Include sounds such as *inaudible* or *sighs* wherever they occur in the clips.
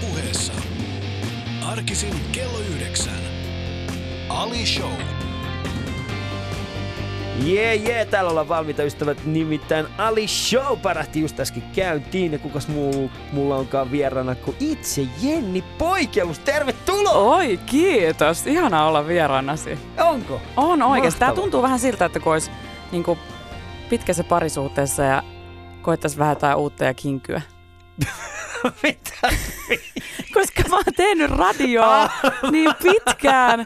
puheessa. Arkisin kello yhdeksän. Ali Show. Jee, jee, täällä ollaan valmiita ystävät, nimittäin Ali Show parähti just äsken käyntiin. Ja kukas muu, mulla onkaan vieraana kuin itse Jenni Poikelus. Tervetuloa! Oi, kiitos. Ihanaa olla vieraanasi. Onko? On oikeasti. Tämä Mahtavaa. tuntuu vähän siltä, että kun olisi niin kuin, pitkässä parisuhteessa ja koettaisi vähän jotain uutta ja kinkyä. *laughs* *laughs* Mitä? Koska mä oon tehnyt radioa niin pitkään.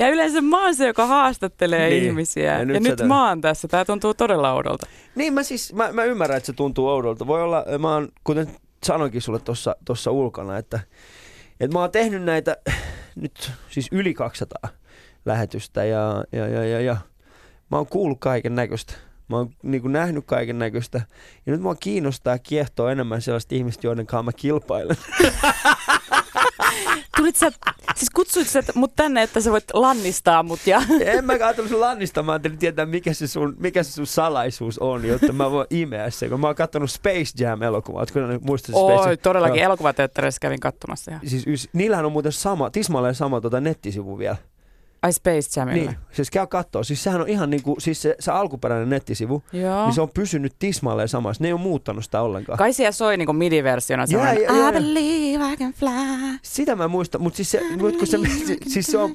Ja yleensä mä oon se, joka haastattelee Niin. ihmisiä. Ja nyt ja nyt tän- mä oon tässä. Tää tuntuu todella oudolta. Niin mä siis, mä, mä ymmärrän, että se tuntuu oudolta. Voi olla, mä oon, kuten sanoinkin sulle tuossa tossa ulkona, että, että mä oon tehnyt näitä nyt siis yli 200 lähetystä ja, ja, ja, ja, ja mä oon kuullut kaiken näköistä. Mä oon niin kuin nähnyt kaiken näköistä. Ja nyt mua kiinnostaa ja kiehtoo enemmän sellaista ihmistä, joiden kanssa mä kilpailen. *laughs* Tulit sä, siis kutsuit sä mut tänne, että sä voit lannistaa mut ja... *laughs* en mä ajatellut sun lannista, mä ajattelin tietää, mikä se, sun, mikä se sun salaisuus on, jotta mä voin imeä. Kun mä oon katsonut Space Jam-elokuvaa. Ootko muistat Space Jam? Oi, todellakin. Joo. Elokuvateatterissa kävin katsomassa ihan. Siis ys, niillähän on muuten sama, tismalleen sama tota nettisivu vielä. Ai Space Jamilla. Niin, siis käy kattoo. Siis sehän on ihan niinku, siis se, se alkuperäinen nettisivu, Joo. niin se on pysynyt tismalleen samassa. Ne ei ole muuttanut sitä ollenkaan. Kai siellä soi niinku midi-versiona semmoinen jaa, jaa. I believe I can fly. Sitä mä muistan, mutta siis se, mut kun se, siis se on,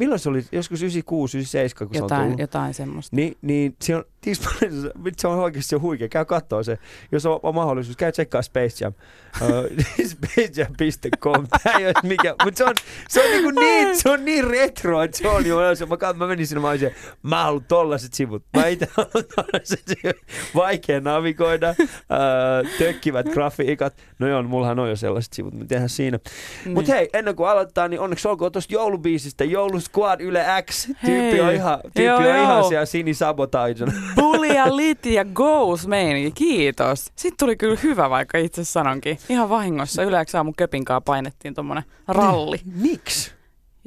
milloin se oli, joskus 96, 97, kun se on Jotain, tullut. jotain semmoista. Niin, niin se on *laughs* se- on oikeasti huikea. Käy kattoo se, jos on, on mahdollisuus. Käy tsekkaa Space Jam. *laughs* Uh, spacejam.com. *laughs* Tää ei ole mikä, mutta se on, se on niinku niin, se on niin retro, että se on jo, mä, kat- mä menin sinne, mä olisin, mä haluan tollaset sivut. Mä itse haluan tollaset sivut. Vaikea navigoida, uh, tökkivät grafiikat. No joo, mullahan on jo sellaiset sivut, me tehdään siinä. Niin. Mutta hei, ennen kuin aloittaa, niin onneksi olkoon tuosta joulubiisistä Joulu Squad Yle X. Tyyppi Hei. on ihan, tyyppi Joo, on ihan joo. siellä sinisabotagena. *laughs* Bully ja lit ja goes meininki, kiitos. Sitten tuli kyllä hyvä, vaikka itse sanonkin. Ihan vahingossa yleensä aamu köpinkaa painettiin tommonen ralli. Miksi?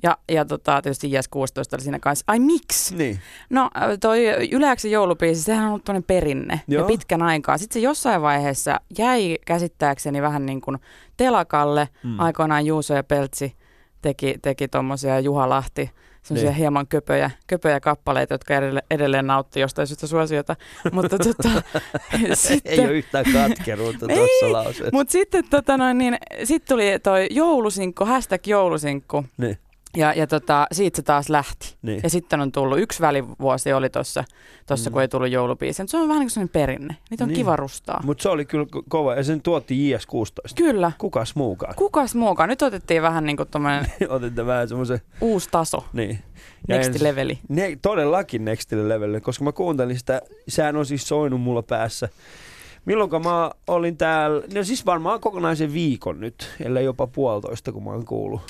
Ja, ja tota, tietysti Jes 16 oli siinä kanssa. Ai miksi? Niin. No toi Yleäksen joulubiisi, sehän on ollut toinen perinne Joo. ja pitkän aikaa. Sitten se jossain vaiheessa jäi käsittääkseni vähän niin kuin telakalle. Mm. Aikoinaan Juuso ja Peltsi teki, teki tommosia Juha Lahti, semmoisia Niin. hieman köpöjä, köpöjä kappaleita, jotka edelleen, edelleen nautti jostain syystä suosiota. *laughs* Mutta tota, *laughs* Ei sitten, ole yhtään katkeruutta Ei, tuossa lauseessa. mut sitten tota noin, niin, sit tuli toi joulusinkku, hashtag joulusinkku. Niin. Ja, ja tota, siitä se taas lähti. Niin. Ja sitten on tullut, yksi välivuosi oli tuossa, tossa, Mm. kun ei tullut joulubiisi. Se on vähän niin kuin sellainen perinne. Niitä on Niin. kiva rustaa. Mutta se oli kyllä ko- kova ja sen tuotti JS16. Kyllä. Kukas muukaan? Kukas muukaan? Nyt otettiin vähän niin kuin tommonen *laughs* Otetaan vähän semmoisen, uusi taso. niin. Ja Next ens- leveli. Ne, todellakin next levelille, koska mä kuuntelin sitä, sehän on siis soinut mulla päässä. Milloin mä olin täällä, no siis varmaan kokonaisen viikon nyt, ellei jopa puolitoista, kun mä oon kuullut.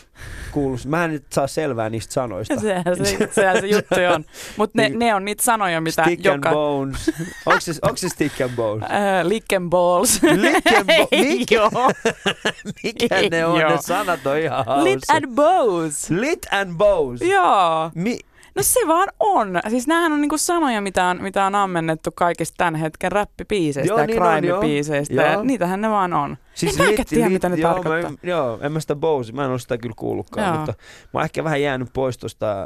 kuullut. Mä en nyt saa selvää niistä sanoista. Sehän se, sehän se juttu on. Mutta ne, Niin. ne on niitä sanoja, mitä Stick joka... and bones. Onko se, onko se stick and bones? Äh, lick and balls. Lick and bo- *laughs* mikä? *laughs* Mikä ne on? Joo. Ne sanat on ihan haussa. Lit and bows. Lit and bows. Joo. Mi- No se vaan on. Siis näähän on niinku sanoja, mitä on, mitä on ammennettu kaikista tämän hetken räppipiiseistä Joo, ja niin on, crime-biiseistä. joo. Ja niitähän ne vaan on. En mäkään tiedä, mitä ne joo, tarkoittaa. Mä, joo, en mä sitä bows, mä en ole sitä kyllä kuullutkaan, Joo. mutta mä oon ehkä vähän jäänyt pois tuosta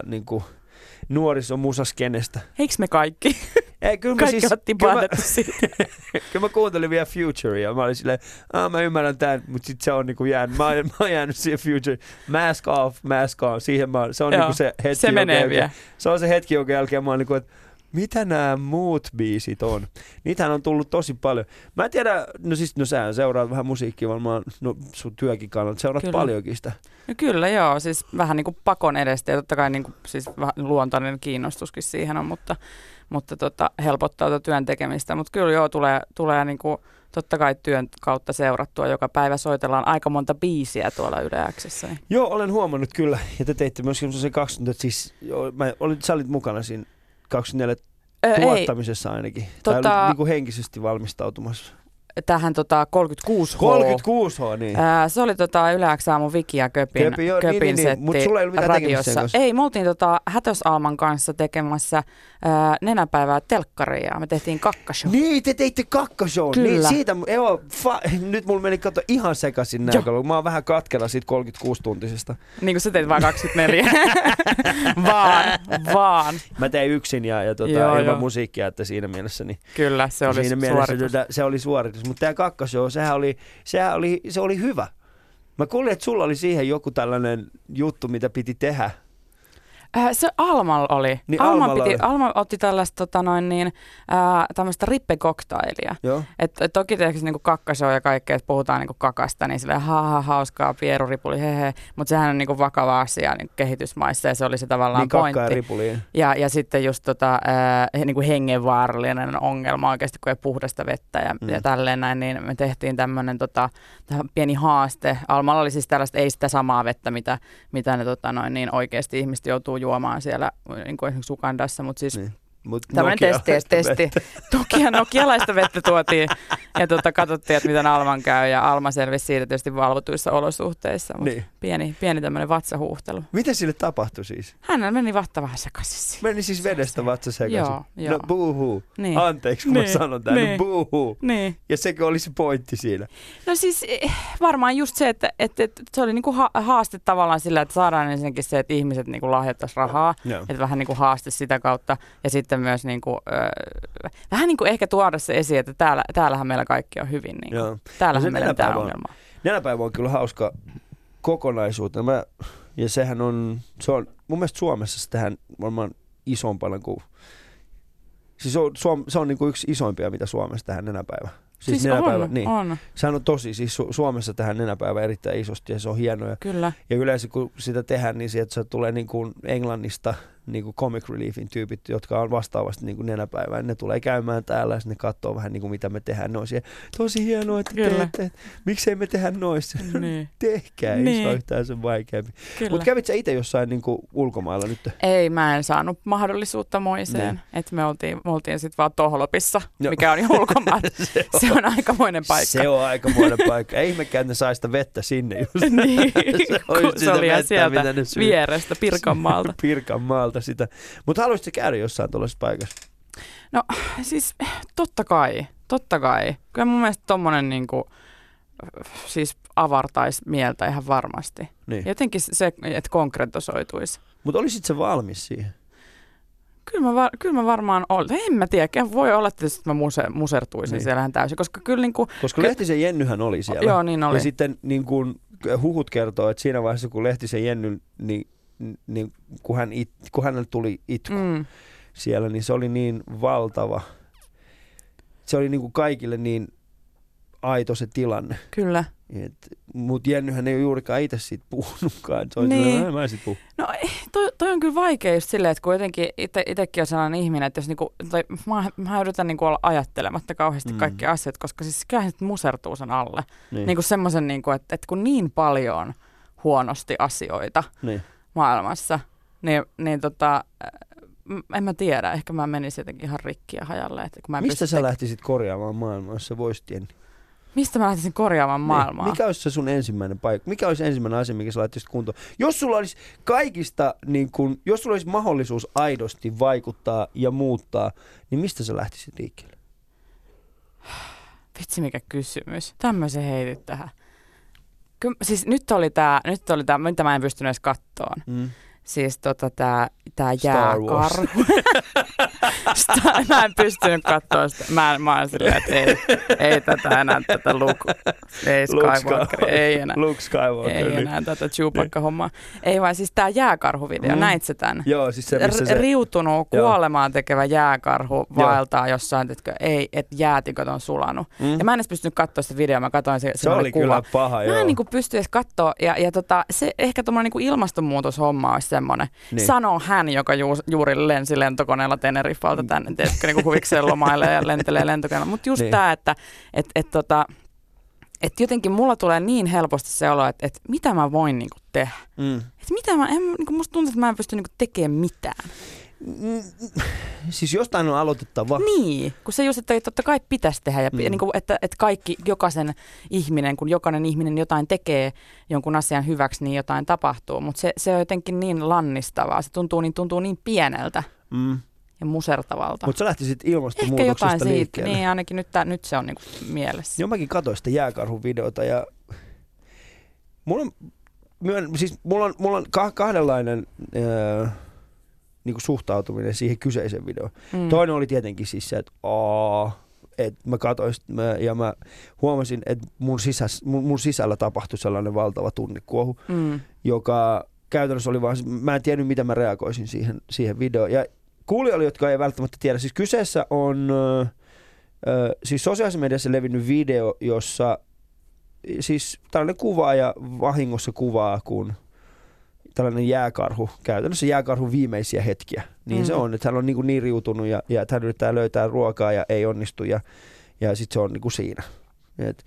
nuorisomusaskenestä. Eikö me kaikki? Ei, kyllä Kaikki siis, on kyllä mä, siitä. *laughs* kyllä mä kuuntelin vielä Future ja mä olin silleen, ah, mä ymmärrän tämän, mutta sit se on niinku jäänyt, mä, *laughs* mä oon jäänyt siihen Future, mask off, mask on, siihen mä, se on Joo, niinku se hetki, Se menee jälkeen- vielä. Se on se hetki, jonka jälkeen mä oon niinku, että mitä nämä muut biisit on? Niitähän on tullut tosi paljon. Mä en tiedä, no siis, no sä seuraat vähän musiikkia varmaan, no sun työkin kannalta, seuraat Kyllä. paljonkin sitä. No kyllä joo, siis vähän niin kuin pakon edestä ja totta kai niin kuin, siis vähän luontainen kiinnostuskin siihen on, mutta, mutta tota, helpottaa tuota työn tekemistä. Mutta kyllä joo, tulee, tulee niin kuin, totta kai työn kautta seurattua. Joka päivä soitellaan aika monta biisiä tuolla Yle Xssä. Joo, olen huomannut kyllä, ja te teitte myöskin se 20, siis joo, mä olit, sä olit mukana siinä 24 Ö, ei, tuottamisessa ainakin, tai Tota- olit niin kuin henkisesti valmistautumassa. Tähän tota 36H. 36H, niin. Ää, se oli tota Yle X aamu Viki ja Köpin, Köpi, joo, niin, Köpin niin, niin. setti Mut sulla ei ollut radiossa. Ei, me oltiin tota Hätös Alman kanssa tekemässä ää, nenäpäivää telkkaria me tehtiin kakkashow. Niin, te teitte kakkoshow. Kyllä. Niin, siitä, joo, fa, nyt mulla meni kato ihan sekaisin näköllä. Mä oon vähän katkella siitä 36-tuntisesta. Niin kuin sä teit vain 24. vaan, vaan. Mä tein yksin ja, ja tota, Joo, ilman joo. musiikkia, että siinä mielessä niin Kyllä, se oli siinä mielessä suoritus. tota, se oli suoritus. Mutta tämä kakkoshow, sehän oli, sehän oli, se oli hyvä. Mä kuulin, että sulla oli siihen joku tällainen juttu, mitä piti tehdä. Äh, se Almal oli. Niin, Alma, Almalla piti, oli. Alma otti tällaista tota noin niin, äh, tämmöistä rippekoktailia. Joo. Et, et toki tietysti niinku kakkashow ja kaikkea, että puhutaan niinku kakasta, niin silleen ha, ha hauskaa, pieruripuli, hehe. Mutta sehän on niinku vakava asia niinku kehitysmaissa ja se oli se tavallaan Niin kakka ja pointti. ripuliin. Ja, ja sitten just tota, äh, niin kuin hengenvaarallinen ongelma oikeasti, kun ei puhdasta vettä ja, Mm. ja tälleen näin, niin me tehtiin tämmöinen tota, pieni haaste. Almalla oli siis tällaista, ei sitä samaa vettä, mitä, mitä ne tota, noin, niin oikeasti ihmiset joutuu juomaan siellä niin kuin esimerkiksi Ugandassa, mutta siis Niin. Mut Tämmöinen testi, testi. vettä. Nokia, nokialaista vettä tuotiin ja tota, katsottiin, että miten Alman käy ja Alma selvisi siitä tietysti valvotuissa olosuhteissa, mutta Niin. pieni, pieni tämmöinen vatsahuuhtelu. Mitä sille tapahtui siis? Hänellä meni vatsa vähän sekaisin. Meni siis vedestä vatsa sekaisin. Joo, joo. No buuhuu. Niin. Anteeksi, kun mä Niin, sanon tän. No niin. buuhuu. Niin. Ja sekö oli se pointti siinä? No siis eh, varmaan just se, että, että, että se oli niinku ha- haaste tavallaan sillä, että saadaan ensinnäkin se, että ihmiset niinku lahjoittaisi rahaa. Joo. Että vähän niin kuin haaste sitä kautta ja sitten myös niin kuin, öö, vähän niin kuin ehkä tuoda se esiin, että täällä, täällähän meillä kaikki on hyvin. Niin kuin. Joo. No Täällähän se meillä ei mitään nenäpäivä on- ongelmaa. Nenäpäivä on kyllä hauska kokonaisuutena. Mä, ja sehän on, se on, mun mielestä Suomessa se tehdään varmaan isompana kuin, siis se on, Suom, se on niin kuin yksi isoimpia, mitä Suomessa tehdään nenäpäivä. Siis, nenäpäivä, on, niin. on, Sehän on tosi, siis Su- Suomessa tehdään nenäpäivä erittäin isosti ja se on hienoa. Ja, kyllä. ja yleensä kun sitä tehdään, niin sieltä se tulee niin kuin Englannista niin kuin comic reliefin tyypit, jotka on vastaavasti niin kuin nenäpäivää. Ne tulee käymään täällä ja ne katsoo vähän niin kuin mitä me tehdään. On siellä, tosi hienoa, että Kyllä. teette. Miksei me tehdä noissa? niin, *laughs* Tehkää, ei se Niin. ole yhtään sen vaikeampi. Mutta kävit sä itse jossain niin kuin ulkomailla nyt? Ei, mä en saanut mahdollisuutta moiseen. Niin. Että me oltiin, me oltiin sitten vaan Tohlopissa, Joo. mikä on jo ulkomaan. *laughs* se, se on aikamoinen paikka. Se on aikamoinen paikka. Ei ihmekään, ne saa sitä vettä sinne just. *laughs* niin, Se on se oli vettä, sieltä vierestä Pirkanmaalta. Pirkanmaalta sitä. Mutta haluaisitko käydä jossain tuollaisessa paikassa? Siis totta kai, totta kai. Kyllä mun mielestä tommonen niinku, siis avartaisi mieltä ihan varmasti. Niin. Jotenkin se, että konkretisoituisi. Mutta olisit se valmis siihen? Kyllä mä, var, kyllä mä varmaan olen. En mä tiedä, voi olla tietysti, että mä muse, musertuisin Niin. niin. siellähän täysin, koska kyllä niinku, Koska Ky- Lehtisen Jennyhän oli siellä. joo niin oli. Ja sitten niin kun, huhut kertoo, että siinä vaiheessa kun Lehtisen Jenny, niin, niin kun, hän it, kun hänelle tuli itku mm. siellä, niin se oli niin valtava. Se oli niin kuin kaikille niin aito se tilanne. kyllä. Mutta Jennyhän ei ole juurikaan itse siitä puhunutkaan. Se Niin. mä sit puhu. No ei, toi, toi on kyllä vaikea just silleen, että kun jotenkin ite, itekin on sellainen ihminen, että jos niinku, tai mä, mä yritän niinku olla ajattelematta kauheasti Mm. kaikki asiat, koska siis kyllähän sit musertuu sen alle. Niin. Niinku semmoisen, niinku, että, että kun niin paljon on huonosti asioita niin. Maailmassa, niin, niin tota, äh, en mä tiedä, ehkä mä menisin jotenkin ihan rikkiä hajalle. Että kun mä Mistä sä tek- lähtisit korjaamaan maailmaa, jos sä voisit? Mistä mä lähtisin korjaamaan maailmaa? Niin. Mikä olisi se sun ensimmäinen paikka? Mikä olisi ensimmäinen asia, mikä sä laittaisit kuntoon? Jos sulla olisi kaikista, niin kun, jos sulla olisi mahdollisuus aidosti vaikuttaa ja muuttaa, niin mistä sä lähtisit liikkeelle? *sighs* Vitsi mikä kysymys. Tämmöisen heitit tähän. Ky- siis nyt oli tää, nyt oli tää, mitä mä en pystynyt edes kattoon. Mm. Siis tota tää, tää Star jääkarhu. Sta- *laughs* mä en pystynyt katsoa sitä. Mä, mä oon silleen, että ei, ei tätä enää tätä Luke, ei Skywalker, ei enää. Luke Skywalker. Ei niin. enää tätä Chewbacca-hommaa. Ei vaan siis tää jääkarhuvideo, Mm. näit sä? Joo, siis se, missä se... riutunut kuolemaan tekevä jääkarhu vaeltaa jossain, että ei, et jäätiköt on sulanut. Mm. Ja mä en edes pystynyt katsoa sitä videoa, mä katsoin se, se oli kuva. kyllä paha, Mä en niin pysty edes katsoa, ja, ja tota, se ehkä tuommoinen niin ilmastonmuutoshomma olisi semmoinen. Niin. Sanoo hän, joka ju, juuri lensi lentokoneella Teneriffalta tänne, tiedätkö, niin huvikseen lomailee ja lentelee lentokoneella. Mutta just Niin. tämä, että et, et, tota, et jotenkin mulla tulee niin helposti se olo, että et mitä mä voin niin tehdä. Mm. Et mitä mä, en, niin musta tuntuu, että mä en pysty niin tekemään mitään. Mm, Siis jostain on aloitettava. Niin, kun se just, että totta kai pitäisi tehdä ja Mm. niin kuin, että, että kaikki, jokaisen ihminen, kun jokainen ihminen jotain tekee jonkun asian hyväksi, niin jotain tapahtuu. Mutta se, se on jotenkin niin lannistavaa, se tuntuu niin, tuntuu niin pieneltä Mm. ja musertavalta. Mutta sä lähtisit Ehkä ilmastonmuutoksesta jotain siitä, liikkeelle. niin ainakin nyt, tää, nyt se on niin kuin mielessä. Joo, mäkin katsoin sitä jääkarhun videota ja mulla on, myön, siis mulla on, mulla on ka- kahdenlainen öö, niin suhtautuminen siihen kyseiseen videoon. Mm. Toinen oli tietenkin siis se, että aa, että mä katsoin mä, ja mä huomasin, että mun, sisäs, mun, mun sisällä tapahtui sellainen valtava tunnekuohu, Mm. joka käytännössä oli vaan, mä en tiennyt mitä mä reagoisin siihen, siihen videoon. Ja kuulijoille, jotka ei välttämättä tiedä, siis kyseessä on ö, siis sosiaalisessa mediassa levinnyt video, jossa siis tällainen kuvaaja vahingossa kuvaa, kun tällainen jääkarhu, käytännössä jääkarhun viimeisiä hetkiä. Niin mm. se on, että hän on niin, kuin niin riutunut ja, ja hän yrittää löytää ruokaa ja ei onnistu ja, ja sitten se on niin kuin siinä. Et,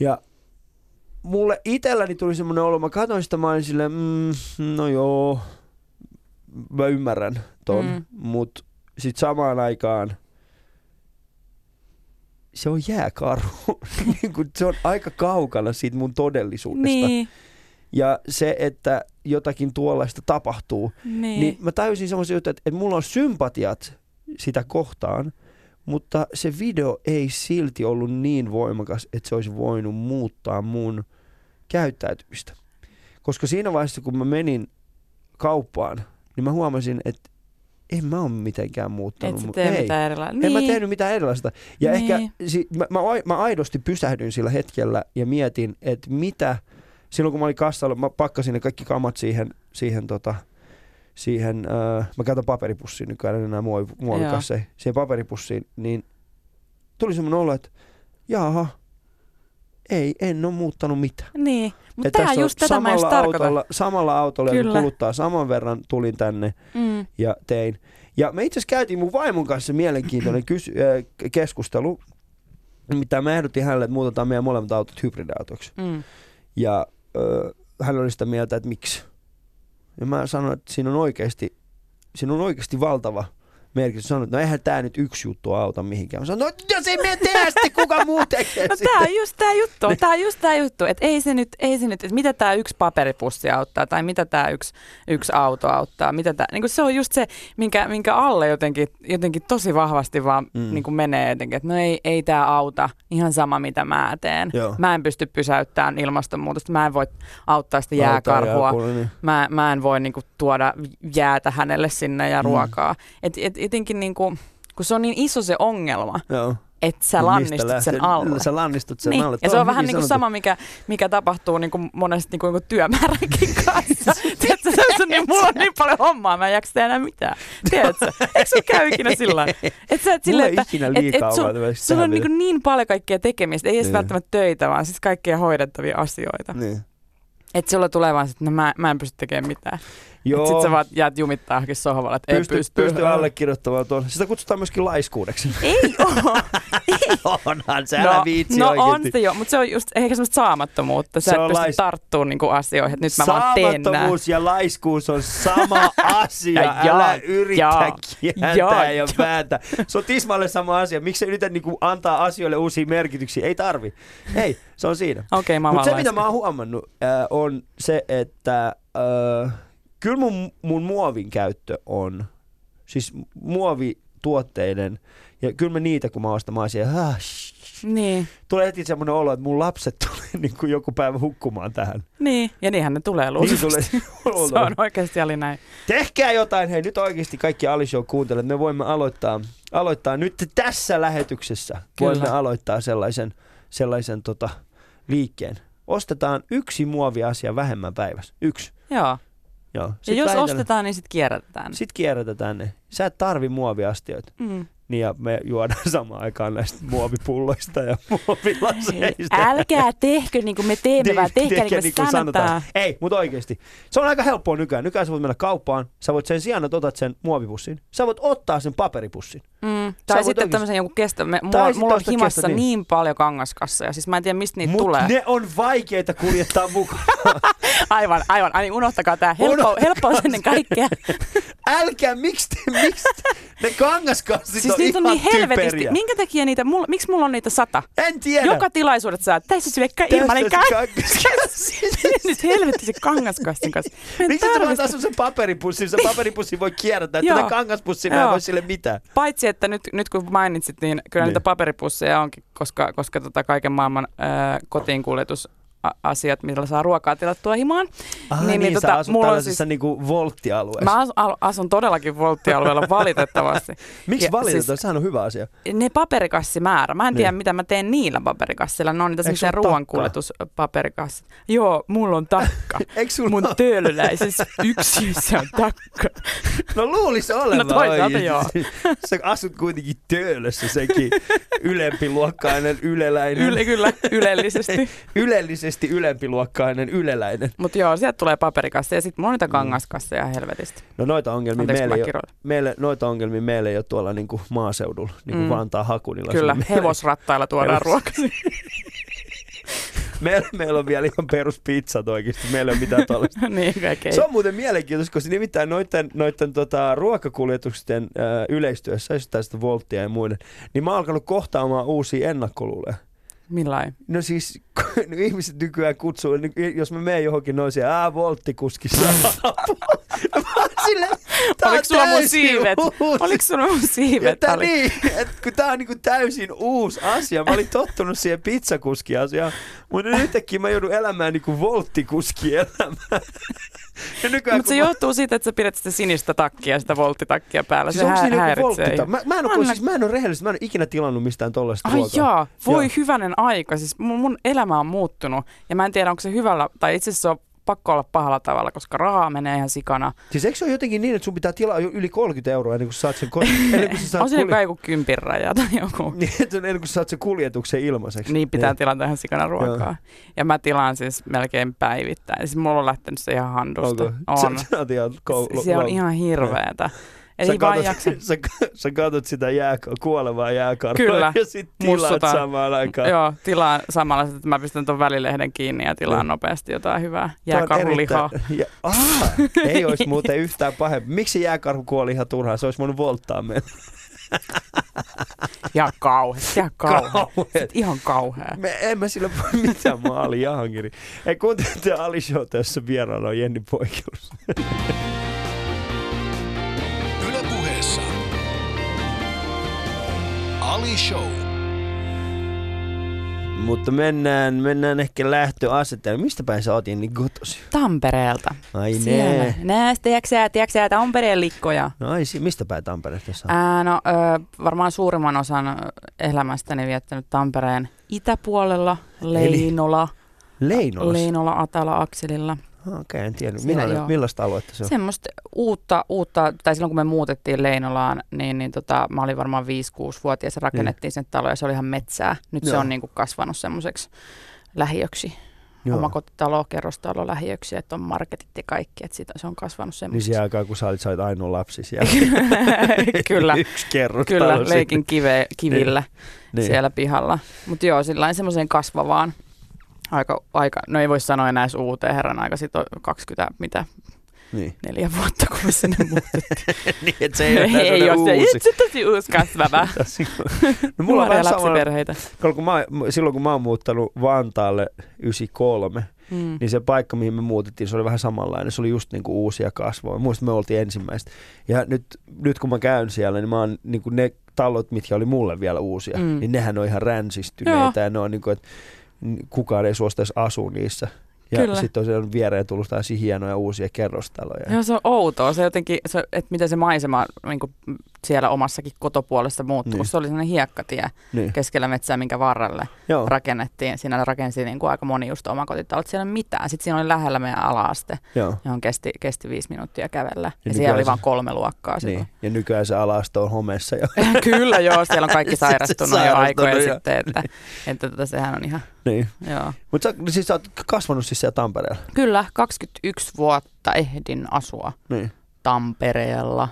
ja mulle itselläni tuli semmoinen olo, mä katsoin sitä, mä olin silleen, mm, no joo, mä ymmärrän ton, mm. Mutta sitten samaan aikaan se on jääkarhu. *laughs* Niin kun se on aika kaukana siitä mun todellisuudesta. Niin, Ja se, että jotakin tuollaista tapahtuu, niin. niin, niin mä tajusin semmoisen jutun, että, että mulla on sympatiat sitä kohtaan, mutta se video ei silti ollut niin voimakas, että se olisi voinut muuttaa mun käyttäytymistä. Koska siinä vaiheessa, kun mä menin kauppaan, niin mä huomasin, että en mä ole mitenkään muuttanut. Et tee ei. mitään. En Niin. mä tehnyt mitään erilaista. Ja Niin. ehkä si, mä, mä, mä aidosti pysähdyin sillä hetkellä ja mietin, että mitä, silloin kun mä olin kassalla, mä pakkasin ne kaikki kamat siihen, siihen tota, siihen, äh, mä käytän paperipussiin nykyään en enää muovi, muovikasseja, siihen paperipussiin, niin tuli semmoinen olo, että jaha, ei, en ole muuttanut mitään. Niin, mutta tämä just tätä mä just tarkoitan. autolla, samalla autolla, Kyllä. kuluttaa saman verran, tulin tänne Mm. ja tein. Ja me itse asiassa käytiin mun vaimon kanssa mielenkiintoinen kysy- äh, keskustelu. Mitä mä ehdotin hänelle, että muutetaan meidän molemmat autot hybridiautoiksi. Mm. Ja hän oli sitä mieltä, että miksi. Ja mä sanoin, että siinä on oikeasti, siinä on oikeasti valtava merkitys. Sanoin, että no eihän tämä nyt yksi juttu auta mihinkään. Mä sanoin, no jos ei me tehdä sitten, kuka muu tekee *laughs* No tää on just tää juttu, tää on just tää juttu, että ei se nyt, ei se nyt, että mitä tää yksi paperipussi auttaa tai mitä tää yksi, yksi auto auttaa, mitä tää, niin se on just se, minkä, minkä alle jotenkin, jotenkin tosi vahvasti vaan Mm. niin kuin menee jotenkin, että no ei, ei tää auta, ihan sama mitä mä teen. Joo. Mä en pysty pysäyttämään ilmastonmuutosta, mä en voi auttaa sitä jääkarhua. jääkuulla, niin. Mä, mä en voi niinku tuoda jäätä hänelle sinne ja Mm. ruokaa. Et, et, jotenkin niinku, kun se on niin iso se ongelma, Joo. että sä Mistä lannistut lähtee? sen alle. Sä lannistut sen Niin. alle. Ja se on on vähän niin kuin sama, mikä, mikä tapahtuu niin kuin monesti niin kuin jonkun työmääränkin kanssa. *laughs* Tiedätkö, se on niin, mulla on niin paljon hommaa, mä en jaksa tehdä enää mitään. Tiedätkö? Eikö se käy ikinä sillä? Että sä et ei että ikinä et, liikaa et sun, sulla on niin, niin paljon kaikkea tekemistä, ei edes Niin. välttämättä töitä, vaan siis kaikkia hoidettavia asioita. Niin. Että sulla tulee vaan, että no mä, mä en pysty tekemään mitään. Joo. Sitten sä vaan jäät jumittaa johonkin sohvalle, että ei Pysty, pysty. pysty allekirjoittamaan tuon. Sitä kutsutaan myöskin laiskuudeksi. Ei oo. *laughs* Onhan se, no, älä viitsi no oikeesti. on se jo, mutta se on just ehkä semmoista saamattomuutta. Sä Se et pysty lais- tarttumaan niinku asioihin, että nyt mä vaan teen. Saamattomuus ja laiskuus on sama *laughs* asia. Ja Älä joo, yritä kääntää joo, ja joo. vääntää. Se on tismalle sama asia. Miksi sä yrität niinku antaa asioille uusia merkityksiä? Ei tarvi. Ei, se on siinä. Okei, mä Mutta se, mitä laiska. mä oon huomannut, äh, on se, että äh, kyllä mun, mun muovin käyttö on, siis muovituotteiden, ja kyllä mä niitä, kun mä ostan, mä siellä, "Ah, shh." Niin, tulee heti semmoinen olo, että mun lapset *laughs* tulee niin kuin joku päivä hukkumaan tähän. niin, ja niinhän ne tulee Niin luultavasti. tulee *laughs* se on oikeasti oli näin. Tehkää jotain, hei nyt oikeasti kaikki Ali Show kuuntelijat, me voimme aloittaa, aloittaa nyt tässä lähetyksessä, Kyllä. voimme aloittaa sellaisen, sellaisen tota, liikkeen. Ostetaan yksi muoviasia vähemmän päivässä. Yksi. Joo. Joo. Ja Sit jos vähitellen- ostetaan, niin sitten kierrätetään. Sitten kierrätetään ne. Sä et tarvi muoviastioita. Mm. Niin ja me juodaan *laughs* samaan aikaan näistä muovipulloista ja muovilaseista. Älkää tehkö niin kuin me teemme, vaan tehkää niin kuin me sanotaan. Ei, mutta oikeasti. Se on aika helppoa nykyään. Nykyään sä voit mennä kauppaan. Sä voit sen sijaan, että otat sen muovipussin. Sä voit ottaa sen paperipussin. Mm. Tai sitten oikeesti- tämmöisen jonkun kestä. Me, mulla, Tai mulla on himassa kesto, niin. niin. paljon kangaskasseja. Siis mä en tiedä, mistä niitä Mutta tulee. ne on vaikeita kuljettaa *laughs* mukaan. Aivan, aivan. Ai, unohtakaa tämä. Helppo, Uno- helppous ennen kaikkea. *laughs* älkää, miksi te, miksi te, ne kangaskassit Siis on niitä on niin helvetisti. typeriä. Minkä takia niitä, mulla, miksi mulla on niitä sata? En tiedä. Joka tilaisuudet saa, tässä *laughs* se Tässä ilmanen. Nyt helvetti se kangaskassin kanssa. Miksi sä vaan taas sen paperipussin? Se *laughs* paperipussi voi Joo. tätä kangaspussia ei voi sille mitään. Paitsi, että nyt, nyt kun mainitsit, niin kyllä Niin. niitä paperipusseja onkin, koska, koska tota kaiken maailman ää, kotiinkuljetus asiat, millä saa ruokaa tilattua himaan. Ah, Niin, niin, niin, niin, sä tota, asut mulla on siis- niinku volttialueessa. Mä asun, asun todellakin volttialueella *laughs* valitettavasti. Miksi ja valitetaan? siis- Sehän on hyvä asia. Ne paperikassimäärä, mä en tiedä Niin. mitä mä teen niillä paperikassilla. Ne on niitä semmoisia ruoankuljetuspaperikassit. Joo, mulla on takka. *laughs* Eikö sulla Mun töölöläisessä *laughs* yksiössä on takka. No luulis olevan No toisaalta oikeesti. joo. Sä asut kuitenkin töölössä sekin ylempiluokkainen yleläinen. Yle, kyllä, ylellisesti. Ylellisesti ylempiluokkainen yleläinen. Mutta joo, sieltä tulee paperikasseja ja sitten mulla on niitä kangaskasseja helvetisti. No noita ongelmia Anteeksi, meillä ei ole, meille, noita ongelmia meillä ei ole tuolla niinku maaseudulla, niin kuin Mm. Vantaa Hakunilla. Kyllä, hevosrattailla tuodaan ruokaa. *laughs* Meillä, meillä on vielä ihan peruspizzat oikeasti, meillä ei ole mitään *laughs* tuollaista. niin, kaikkea. Se on muuten mielenkiintoista, koska nimittäin noiden, noiden tota, ruokakuljetusten äh, yleistyessä, jos tästä Volttia ja muiden, niin mä oon alkanut kohtaamaan uusia ennakkoluuleja. Millain? No siis, kun ihmiset nykyään kutsuu, niin jos mä menen johonkin noin siihen, ää, volttikuskin *laughs* saa apua." Mä oon silleen, tää on Oliko sulla mun siivet? uusi. Oliko sulla mun siivet? tää, Oli? niin, että kun tää on niinku täysin uusi asia. Mä olin tottunut siihen pizzakuski-asiaan, mutta nyt yhtäkkiä mä joudun elämään niinku volttikuski-elämää. *laughs* Ja nykyään, Mutta se mä- johtuu siitä, että sä pidät sitä sinistä takkia, sitä volttitakkia päällä. Siis se onko hä- siinä joku häiritsee volttita? Mä, mä, en ole, Anna- siis mä en ole rehellisesti, mä en ole ikinä tilannut mistään tollaista Ai ruokaa. jaa, voi Joo. hyvänen aika. Siis mun, mun elämä on muuttunut ja mä en tiedä, onko se hyvällä, tai itse asiassa se on pakko olla pahalla tavalla, koska rahaa menee ihan sikana. Siis eikö se ole jotenkin niin, että sun pitää tilaa yli 30 euroa ennen kuin saat sen, ennen kuin *laughs* saat On siinä kulje- kai joku kympin raja tai joku. *laughs* niin, ennen kuin saat sen kuljetuksen ilmaiseksi. Niin pitää tilata ihan sikana ruokaa. Joo. Ja mä tilaan siis melkein päivittäin. Siis mulla on lähtenyt se ihan handusta. Onko? On. Se, se on ihan hirveetä. Sä Ei vaan katot, jaksa. *laughs* sä, sä katot sitä jääka- kuolevaa jääkarhua Kyllä. *laughs* ja sit tilaat Mussutaan. samaan aikaan. Joo, tilaan samalla, että mä pistän tuon välilehden kiinni ja tilaan Niin. nopeasti jotain hyvää jääkarhulihaa. Ja, aha, ei olisi muuten *laughs* yhtään pahempi. Miksi jääkarhu kuoli ihan turhaan? Se olisi voinut volttaa meitä. Ja kauheasti, ja kauheasti. Kauheet. Ihan kauhea. Me, en mä sillä voi mitään, mä Ali Jahangiri. Ei kuuntelette Ali Show tässä vieraana on Jenni Poikilus. Ali Show. Mutta mennään, mennään ehkä lähtöasetelmaan. Mistä päin sä oot Jenni kotosi? Tampereelta. Ai Siellä. ne. Näästä, tiedätkö tiedätkö Tampereen likkoja? No ai, si- mistä päin Tampereesta sä? Ää, no, ö, varmaan suurimman osan elämästäni viettänyt Tampereen itäpuolella, Leinola, Leinolassa? Leinola, Atala, Akselilla. Okei, okay, en tiedä. Siellä Millainen, joo. millaista aluetta se on? Semmoista uutta, uutta, tai silloin kun me muutettiin Leinolaan, niin, niin tota, mä olin varmaan 5-6-vuotias ja rakennettiin sen talo ja se oli ihan metsää. Nyt se Joo. on niin kuin kasvanut semmoiseksi lähiöksi. Joo. Omakotitalo, kerrostalo, lähiöksi, että on marketit ja kaikki, että siitä, se on kasvanut Niin semmoiseksi. siihen aikaan, kun sä olit, sä olit ainoa lapsi siellä. *laughs* Kyllä. *laughs* Yksi. Kyllä, leikin kive, kivillä Niin. siellä pihalla. Mutta joo, sillä semmoiseen kasvavaan. Aika, aika, no ei voi sanoa enää edes uuteen herran aika, sit on 20, mitä, Niin. neljä vuotta, kun me sinne muutettiin. *laughs* niin, että se ei ole ei sellainen ole se, uusi. itse tosi uusi kasvava. *laughs* no, *laughs* mulla on Nuoria vähän sama, lapsiperheitä. kun mä, silloin kun mä oon muuttanut Vantaalle 93, Mm. niin se paikka, mihin me muutettiin, se oli vähän samanlainen. Se oli just niinku uusia kasvoja. Muistan, me oltiin ensimmäistä. Ja nyt, nyt kun mä käyn siellä, niin mä oon niinku ne talot, mitkä oli mulle vielä uusia, Mm. niin nehän on ihan ränsistyneitä. Ja ne on niinku, että kukaan ei suostaisi asua niissä. Ja sitten on siellä viereen tullut tällaisia hienoja uusia kerrostaloja. Joo, se on outoa. Se jotenkin, se, että miten se maisema niin kuin siellä omassakin kotopuolessa muuttuu. Niin. Niin. Se oli sellainen hiekkatie Niin. keskellä metsää, minkä varrelle Joo. rakennettiin. Siinä rakensi niin kuin aika moni just omakotitalot. Siellä ei mitään. Sitten siinä oli lähellä meidän ala-aste, Joo. johon kesti, kesti viisi minuuttia kävellä. Ja, nykyään siellä oli vain kolme luokkaa silloin. Niin. Ja nykyään se alasto on homeessa jo. *laughs* Kyllä joo, siellä on kaikki *laughs* Sitten sairastunut jo sairastunut, aikoja joo. sitten, että, että tota, sehän on ihan, niin. Mutta sä, siis sä oot kasvanut siis siellä Tampereella. Kyllä, 21 vuotta ehdin asua Niin. Tampereella.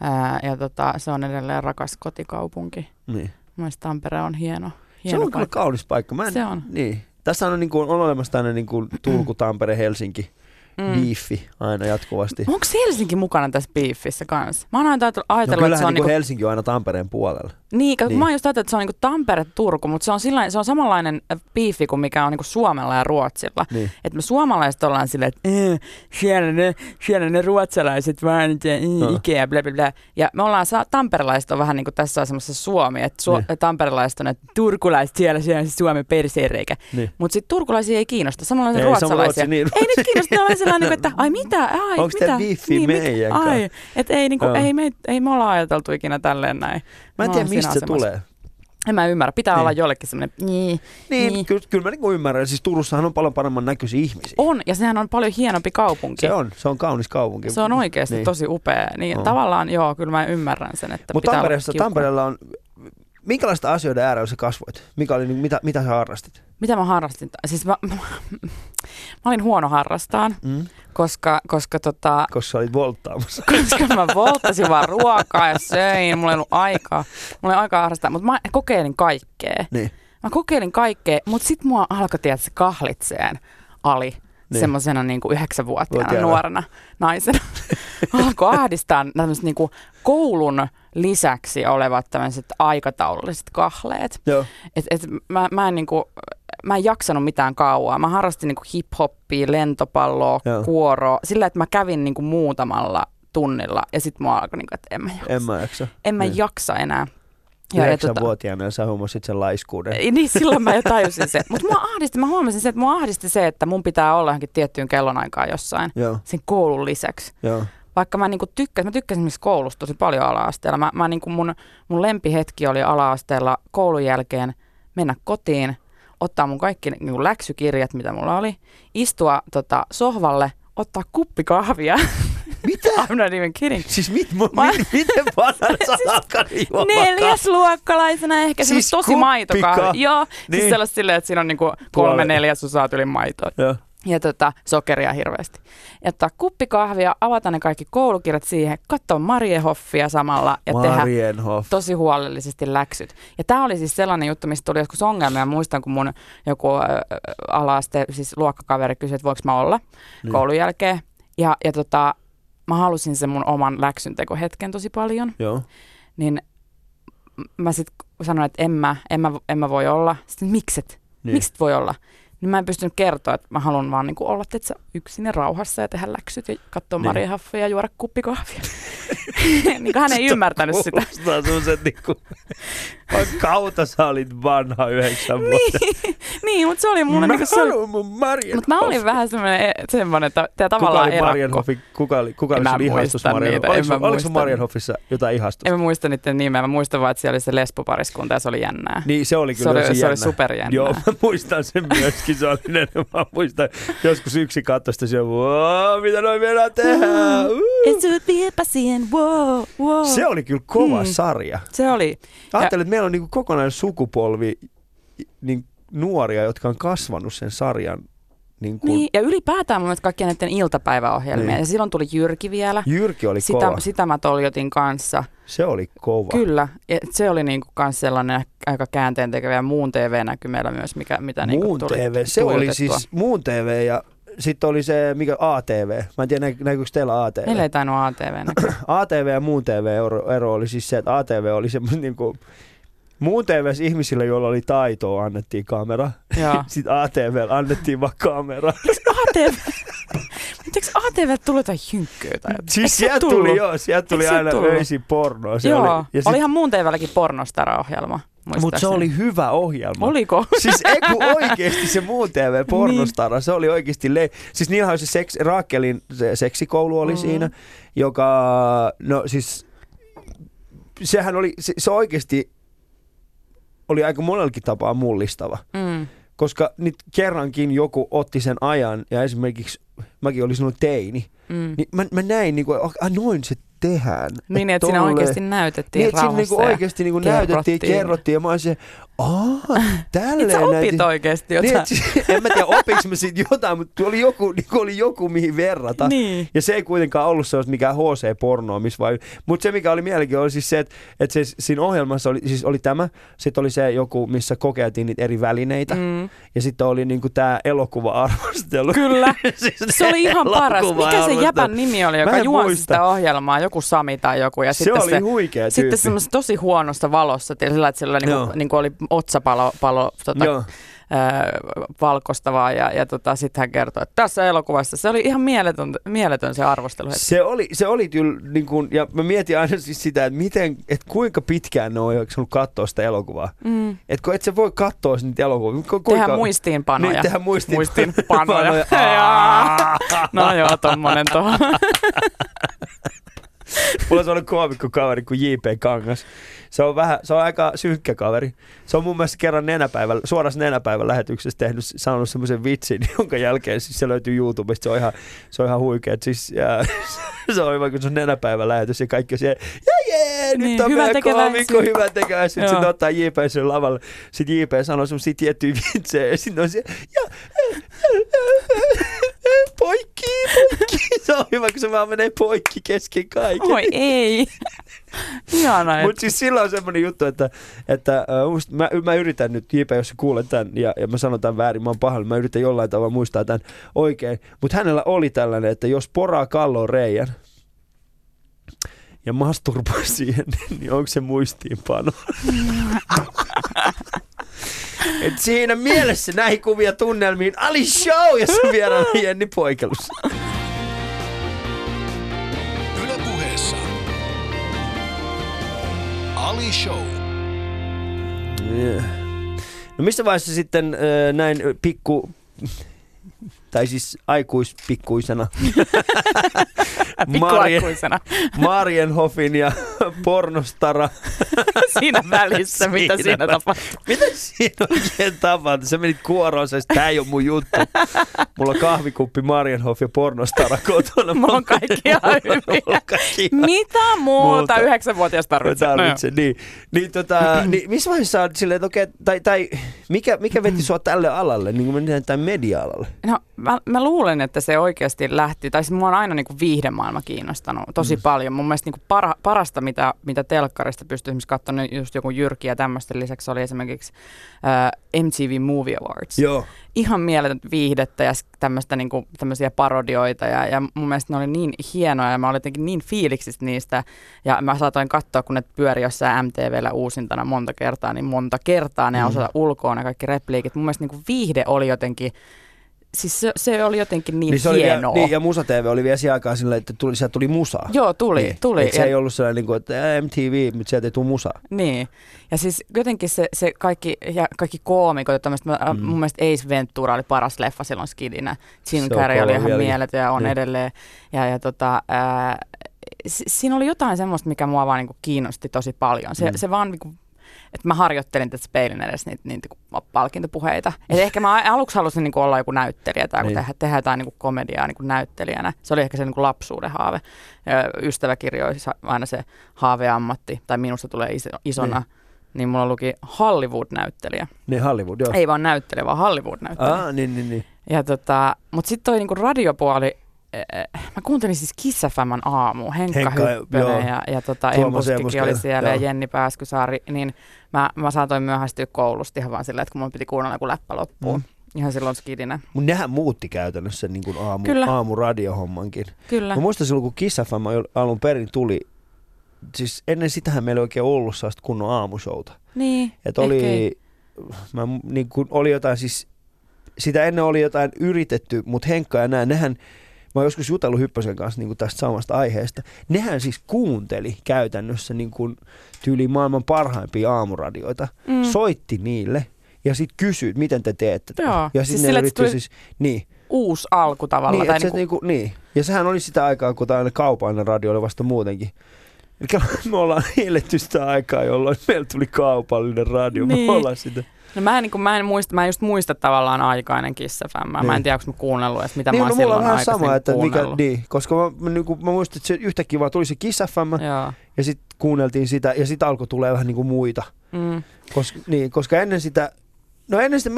Ää, ja tota, se on edelleen rakas kotikaupunki. niin. Mielestäni Tampere on hieno, Se hieno on kyllä paikka. kaunis paikka. Mä en, Se on. Niin. Tässä on, niin kuin, on olemassa tämmöinen niin kuin Turku, Tampere, Helsinki Mm. biifi aina jatkuvasti. Onko Helsinki mukana tässä biifissä kanssa? Mä oon aina ajatellut, No että se on niinku niinku, Helsinki on aina Tampereen puolella. niin, niin. mä oon just ajatellut, että se on niinku Tampere-Turku, mutta se on, sillain, se on samanlainen äh, biifi kuin mikä on niinku Suomella ja Ruotsilla. Niin. Että me suomalaiset ollaan silleen, että eh, siellä, ne, siellä ne ruotsalaiset vaan, eh, No. Ikea, bla bla bla. Ja me ollaan, sa- tamperelaiset on vähän niin kuin tässä asemassa Suomi, että su- Niin. tamperelaiset on, että turkulaiset siellä, siellä on perseenreikä. Niin. Mutta sitten turkulaisia ei kiinnosta, samanlaisia ruotsalaisia. Ruotsi, niin. Ei nyt kiinnosta, ne on sellainen, että ai mitä, ai Onks mitä. teillä beefiä mikä- meidän? Ai, että ei, niinku, Joo. ei, me, ei me olla ajateltu ikinä tälleen näin. Mä en tiedä, mistä se tulee. En mä ymmärrä, pitää Niin. olla jollekin semmoinen, niin, Niin, Niin. Kyllä, kyllä mä niinku ymmärrän. Siis Turussahan on paljon paremman näköisiä ihmisiä. on, ja sehän on paljon hienompi kaupunki. Se on, se on kaunis kaupunki. Se on oikeasti Niin. niin. tosi upea. Niin On. tavallaan joo, kyllä mä ymmärrän sen, että Mutta Tampereessa. Tampereella on, minkälaista asioiden äärellä sä kasvoit? Mikä oli, niinku- mitä, mitä sä harrastit? Mitä mä harrastin? Siis mä, mä, *laughs* mä olin huono harrastaan, Mm? koska, koska, tota, Koska sä olit volttaamassa. *laughs* koska mä volttasin vaan ruokaa ja söin. Mulla ei ollut aikaa. Mulla ei aikaa harrastaa, mutta mä kokeilin kaikkea. Niin. Mä kokeilin kaikkea, mutta sit mua alkoi tietysti kahlitseen Ali. Niin. Semmoisena niin kuin yhdeksänvuotiaana nuorena naisena. *laughs* Alkoi ahdistaa tämmöiset niin kuin koulun lisäksi olevat tämmöiset aikataululliset kahleet. Joo. Et, et mä, mä, en niinku, mä en jaksanut mitään kauaa. Mä harrastin niinku hip-hoppia, lentopalloa, Joo. kuoroa. Sillä, että mä kävin niinku muutamalla tunnilla ja sitten mua alkoi, niinku, että en mä jaksa, En mä jaksa. en mä niin. jaksa enää. Ja, ja tota, ja sä huomasit sen laiskuuden. niin silloin mä jo tajusin se. Mutta mua ahdisti, mä huomasin se, että mua ahdisti se, että mun pitää olla johonkin tiettyyn kellonaikaan jossain Joo, sen koulun lisäksi. joo. Vaikka mä niinku tykkäsin, mä tykkäsin esimerkiksi koulusta tosi paljon ala-asteella. Mä, mä niinku mun, mun lempihetki oli ala-asteella koulun jälkeen mennä kotiin, ottaa mun kaikki niinku läksykirjat, mitä mulla oli, istua tota, sohvalle, ottaa kuppi kahvia. Mitä? *laughs* I'm not even kidding. Siis mit, mu, Mä- mit, miten vanhana *laughs* sä juomaan Neljäsluokkalaisena ehkä, Siis siis tosi maitokahvi. Joo, Niin. siis sellaista silleen, että siinä on niinku kolme neljäsosaa yli maitoa. Joo. Ja tota, sokeria hirveästi. Ja ottaa kuppi kahvia, avata ne kaikki koulukirjat siihen, katsoa Mariehoffia samalla ja tehdä Marienhoff. tosi huolellisesti läksyt. Ja tämä oli siis sellainen juttu, mistä tuli joskus ongelmia. Muistan, kun mun joku äh, ala-aste, siis luokkakaveri kysyi, että voiko mä olla Niin. koulun jälkeen. Ja, ja tota, mä halusin sen mun oman läksyntekohetken tosi paljon. Joo. Niin mä sitten sanoin, että en mä, en mä, en mä voi olla. Sitten mikset? Niin. Mikset voi olla? Niin mä en pystynyt kertoa, että mä haluan vaan niinku olla että yksin ja rauhassa ja tehdä läksyt ja katsoa Niin. niin. Maria Haffia ja juoda kuppikahvia. *laughs* niin hän ei *laughs* ymmärtänyt sitä. Kuulostaa *laughs* kautta sä olit vanha yhdeksän vuotta. *laughs* niin, niin, mutta se oli mun... Mä Niinku, se oli, mun mutta mä olin vähän semmoinen, e- semmoinen että tämä Kuka tavallaan oli erakko. Marienhoffi? Kuka oli, kuka oli sun ihastus muista niitä, Marienhoff? en Oliko, oliko sun Marienhoffissa jotain ihastusta? En mä muista niiden nimeä, mä muistan vaan, että siellä oli se lesbopariskunta ja se oli jännää. Niin se oli se, kyllä oli, tosi se oli jännä. superjännää. Joo, *laughs* mä muistan sen myöskin. Se oli mä muistan joskus yksi kattosta siellä, "Wow, mitä noin meidän tehdä? Uh. sut vie pasien, wow, wow. Se oli kyllä kova Mm. sarja. se oli. Ajattelin, että meillä on niinku kokonainen sukupolvi niin nuoria, jotka on kasvanut sen sarjan niin kuin Niin, ja ylipäätään mun mielestä kaikkien näiden iltapäiväohjelmia. Niin. Ja silloin tuli Jyrki vielä. Jyrki oli Sitä, kova. sitä mä toljotin kanssa. Se oli kova. Kyllä. Ja se oli niinku kans sellainen aika käänteen tekevä muun TV-näky meillä myös, mikä, mitä niinku Muun tuli TV, se oli siis Muun TV ja sitten oli se, mikä ATV. Mä en tiedä, näky- näkyykö teillä ATV? Meillä ei tainnut ATV näkyä. *clears throat* ATV ja Muun TV ero, ero oli siis se, että ATV oli semmoinen niinku, Muun TV ihmisille, joilla oli taitoa, annettiin kamera. *laughs* Sitten ATV annettiin vaan kamera. ATV. Eikö ATV tullut jotain hynkkyä tai jotain? Siis sieltä tuli, joo, sieltä tuli aina tullut? öisin pornoa. Se Joo, oli, oli, sit, olihan muun TVlläkin pornostara-ohjelma. Mutta se oli hyvä ohjelma. Oliko? *laughs* Siis ei kun oikeesti se muun TV pornostara, se oli oikeesti le... Siis niillähän se seks... Raakelin se seksikoulu oli Mhm. siinä, joka... No siis... Sehän oli, se, se oikeesti oli aika monellakin tapaa mullistava. Mm. Koska nyt kerrankin joku otti sen ajan ja esimerkiksi mäkin olin silloin teini, Mm. niin mä, mä näin niinku, ah, noin se tehdään. Niin, Et että siinä tolleen- oikeasti näytettiin niin, että siinä rauhassa niinku ja oikeasti niinku näytettiin, kerrottiin. kerrottiin ja mä olisin, Aa, tälleen sä opit näytin- oikeasti Niin, jotain. siis, *laughs* en mä tiedä opiks mä siitä jotain, mutta oli joku, niin oli joku mihin verrata. Niin. Ja se ei kuitenkaan ollut sellaista mikään HC-pornoa, missä vai... Mutta se mikä oli mielenkiintoista oli siis se, että, että se, siinä ohjelmassa oli, siis oli tämä, sitten oli se joku, missä kokeiltiin niitä eri välineitä. Mm. Ja sitten oli niinku tämä elokuva-arvostelu. *laughs* Kyllä. *laughs* siis Se oli ihan paras. Mikä se jäpän nimi oli, joka juonsi muista. sitä ohjelmaa? Joku Sami tai joku. Ja Se sitten oli huikea tyyppi. Sitten semmoisessa tosi huonossa valossa, sillä, että sillä niinku, niinku oli otsapalo palo, tota, Joo. ää, valkoista vaan ja, ja tota, sitten hän kertoi, että tässä elokuvassa se oli ihan mieletön, mieletön se arvostelu. Se oli, se oli kyllä, niin kuin, ja mä mietin aina siis sitä, että, miten, että kuinka pitkään ne on jaksanut katsoa sitä elokuvaa. Mm. Että kun et sä voi katsoa niitä elokuvia. Ku, kuinka... Tehdään muistiinpanoja. Niin, tehdään muistiin... Muistiinpanoja. *laughs* Aa. no joo, tommonen tuohon. *laughs* Mulla on sellainen koomikko kaveri kuin J.P. Kangas. Se on, vähän, se on aika synkkä kaveri. Se on mun mielestä kerran nenäpäivän, suorassa nenäpäivän lähetyksessä tehnyt, saanut semmoisen vitsin, *laughs* jonka jälkeen siis se löytyy YouTubesta. Se on ihan, se on ihan huikea. Siis, ja, *laughs* se on hyvä, kun se on nenäpäivän lähetys ja kaikki on siellä, ja jee, nyt Niin, on hyvä meidän koomikko, hyvä tekeväisyys. Sitten sit ottaa J.P. sen lavalle. Sitten J.P. sanoo semmoisia tiettyjä *laughs* vitsejä ja sitten on siellä, ja poikki, poikki. Se on hyvä, kun se vaan menee poikki kesken kaiken. Oi ei. Ihana, Mutta siis sillä on semmoinen juttu, että, että uh, mä, mä, yritän nyt, JP, jos sä kuulet tämän ja, ja mä sanon tämän väärin, mä oon pahalla, mä yritän jollain tavalla muistaa tämän oikein. Mutta hänellä oli tällainen, että jos poraa kalloon reijän ja masturboi siihen, niin onko se muistiinpano? *laughs* Et siinä mielessä näihin kuvia tunnelmiin Ali Show, jossa vieraana Jenni Poikelus. Yle puheessa. Ali Show. Yeah. No missä vaiheessa sitten äh, näin pikku, tai siis aikuispikkuisena, *laughs* Marien, pikkuaikuisena Marienhoffin ja pornostara. *laughs* siinä välissä, mitä Siinä siinä vä- tapahtui. Mitä siinä oikein tapahtui? Sä menit kuoroon, sä tää ei ole mun juttu. Mulla on kahvikuppi Marienhoff ja pornostara kotona. *laughs* Mulla on kaikki ihan Mulla hyviä. on Mitä muuta yhdeksänvuotias tarvitsee? No, tarvitse. niin, niin, tota, *clears throat* niin, missä vaiheessa olet silleen, että okei, tai, tai mikä, mikä veti sua tälle alalle, niin kuin mennään tämän media-alalle? No, mä, mä luulen, että se oikeasti lähti, tai siis mua on aina niin kuin viihdemaailma kiinnostanut tosi mm. paljon. Mun mielestä niin kuin para, parasta, mitä, mitä telkkarista pystyy esimerkiksi katsomaan, niin just joku Jyrki ja tämmöisten lisäksi oli esimerkiksi äh, MTV Movie Awards. Joo. Ihan mieletöntä viihdettä ja tämmöistä niin kuin, tämmöisiä parodioita ja, ja mun mielestä ne oli niin hienoja ja mä olin jotenkin niin fiiliksissä niistä ja mä saatoin katsoa, kun ne pyöri jossain MTVllä uusintana monta kertaa, niin monta kertaa ne mm. osata ulkoa ne kaikki repliikit. Mun mielestä niin kuin viihde oli jotenkin Siis se, se oli jotenkin niin, Niin, se oli vielä, hienoa. niin, ja Musa TV oli vielä siihen aikaan silleen, että tuli, sieltä tuli musaa. Joo, tuli, niin. tuli. Et se ja, ei ollut sellainen, niin kuin, että MTV, mutta sieltä ei tule musaa. Niin. Ja siis jotenkin se, se kaikki, ja kaikki koomikot, ja tämmöistä, Mm. mm. mun mielestä Ace Ventura oli paras leffa silloin skidinä. Jim Se Carrey oli ihan mieletön ja on Niin. edelleen. Ja, ja tota, ää, si- siinä oli jotain semmoista, mikä mua vaan niinku kiinnosti tosi paljon. Se, Mm. se vaan niinku, että mä harjoittelin tässä peilin edessä niitä, niitä palkintopuheita. Et ehkä mä aluksi halusin niinku olla joku näyttelijä tai Niin. niin. tehdä, tehdä jotain niinku komediaa niinku näyttelijänä. Se oli ehkä se niinku lapsuuden haave. Ja ystävä kirjoi sa- aina se haaveammatti, tai minusta tulee iso, isona. Niin. Niin. niin mulla luki Hollywood-näyttelijä. Niin Hollywood, joo. Ei vaan näyttelijä, vaan Hollywood-näyttelijä. Ah, niin, niin, niin. Ja tota, mutta sitten toi niinku radiopuoli, mä kuuntelin siis Kiss FMn aamu, Henkka, Henkka. Hyppönen ja, ja tota, Embuskikin Embuski, oli siellä joo. ja Jenni Pääskysaari, niin mä, mä saatoin myöhästyä koulusta ihan vaan silleen, että kun mun piti kuunnella joku läppä loppuun. Mm. Ihan silloin skidinä. Mutta nehän muutti käytännössä niin kuin aamu, Kyllä. aamuradiohommankin. Kyllä. Mä muistan silloin, kun Kiss FM alun perin tuli, siis ennen sitähän meillä ei oikein ollut sellaista kunnon aamushouta. Niin, ehkä oli, ei. mä, niin kuin oli jotain siis, sitä ennen oli jotain yritetty, mutta Henkka ja näin, nehän, mä oon joskus jutellut Hyppösen kanssa niin kuin tästä samasta aiheesta, nehän siis kuunteli käytännössä niin kuin tyyliin maailman parhaimpia aamuradioita, mm. Soitti niille ja sitten kysyi, miten te teette tätä. Joo, Ja siis sitten ne sillä, tuli- siis, niin, Uusi alku tavallaan. niin, tai niinku, niinku, niin. Ja sehän oli sitä aikaa, kun tämä kaupallinen radio oli vasta muutenkin. Eli *laughs* me ollaan eletty sitä aikaa, jolloin meillä tuli kaupallinen radio. Me Niin. ollaan sitä. No mä en, niin mä, en muista, mä en just muista tavallaan aikainen Kiss FM. Mä, Niin. mä en tiedä, onko mä kuunnellut edes, mitä niin, mä no oon mulla on silloin vähän aikaisemmin sama, että mikä, niin, koska mä, niin kuin, mä muistan, että se yhtäkkiä vaan tuli se Kiss FM, Joo. ja sitten kuunneltiin sitä, ja sitten alkoi tulee vähän niin kuin muita. Mm. Koska, niin, koska ennen sitä, no ennen sitä,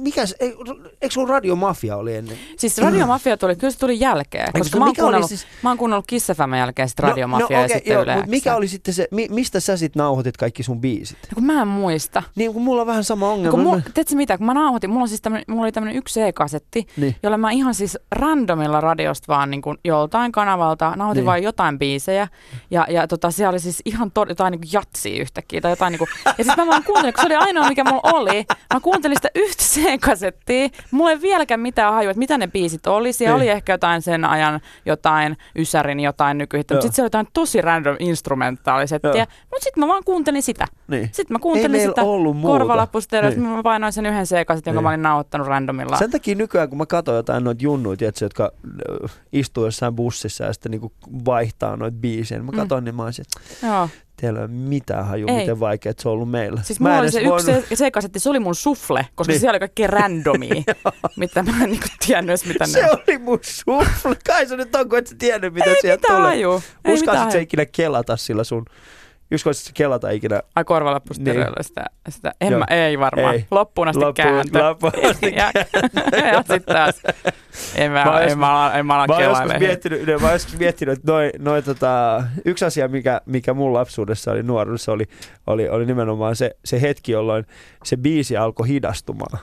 mikä, eikö sulla radiomafia oli ennen? Siis Radiomafia tuli, kyllä se tuli jälkeen, koska mä oon kuunnellut, siis- mä oon kuunnellut Kiss FM jälkeen sitten Radiomafia ja okei, sitten joo, Yle mut mikä oli sitten se, mi, mistä sä sit nauhoitit kaikki sun biisit? No kun mä en muista. Niin kun mulla on vähän sama No ongelma. kun mulla, Mä- tiedätkö mitä, kun mä nauhoitin, mulla, on siis tämmönen, mulla oli tämmöinen yksi C-kasetti, Niin. jolla mä ihan siis randomilla radiosta vaan niin kuin joltain kanavalta nauhoitin Niin. niin. vain jotain biisejä. Ja, ja tota, siellä oli siis ihan to, jotain niin kuin jatsia yhtäkkiä tai jotain niin kuin, *laughs* ja sitten mä vaan kuuntelin, kun se oli ainoa mikä mulla oli. Mä kuuntelin sitä *laughs* yhtä C-kasettia. Mulla ei vieläkään mitään hajua, että mitä ne biisit oli. Siellä Niin. oli ehkä jotain sen ajan jotain Ysärin jotain nykyhittä, mutta sitten se oli jotain tosi random instrumentaalisettiä. Joo. Mutta sitten mä vaan kuuntelin sitä. Niin. Sitten mä Ei kuuntelin meillä sitä korvalappustereosta, Niin. mä painoin sen yhden C-kasetin, jonka Niin. mä olin nauhoittanut randomilla. Sen takia nykyään, kun mä katson jotain noita junnuja, tiedätkö, jotka ö, istuu jossain bussissa ja sitten niinku vaihtaa noita biisejä, mä Mm. katson, niin mä oon se, että Joo. Teillä ei ole mitään hajua, Ei. miten vaikea se on ollut meillä. Siis mä mulla oli se edes yksi se, se se oli mun sufle, koska Niin. siellä oli kaikkea randomia, *laughs* mitä mä en niinku tiennyt edes mitä Se ne oli mun sufle. Kai se nyt on, kun et sä tiennyt, mitä Ei sieltä tulee. haju. Ei mitään Uskaisit sä haju. ikinä kelata sillä sun... Uskaisit sä kelata ikinä? Ai korvalappustereoilla sitä, sitä. En Joo. mä, ei varmaan. Ei. Loppuun asti Loppuun- kääntö. loppuun asti ja, ja sitten taas. En mä, Mä en mä, ala- en mä ala Mä joskus miettinyt, mä oon joskus miettinyt että noi, noi tota, yksi asia, mikä, mikä mun lapsuudessa oli nuoruudessa, oli, oli, oli nimenomaan se, se hetki, jolloin se biisi alkoi hidastumaan.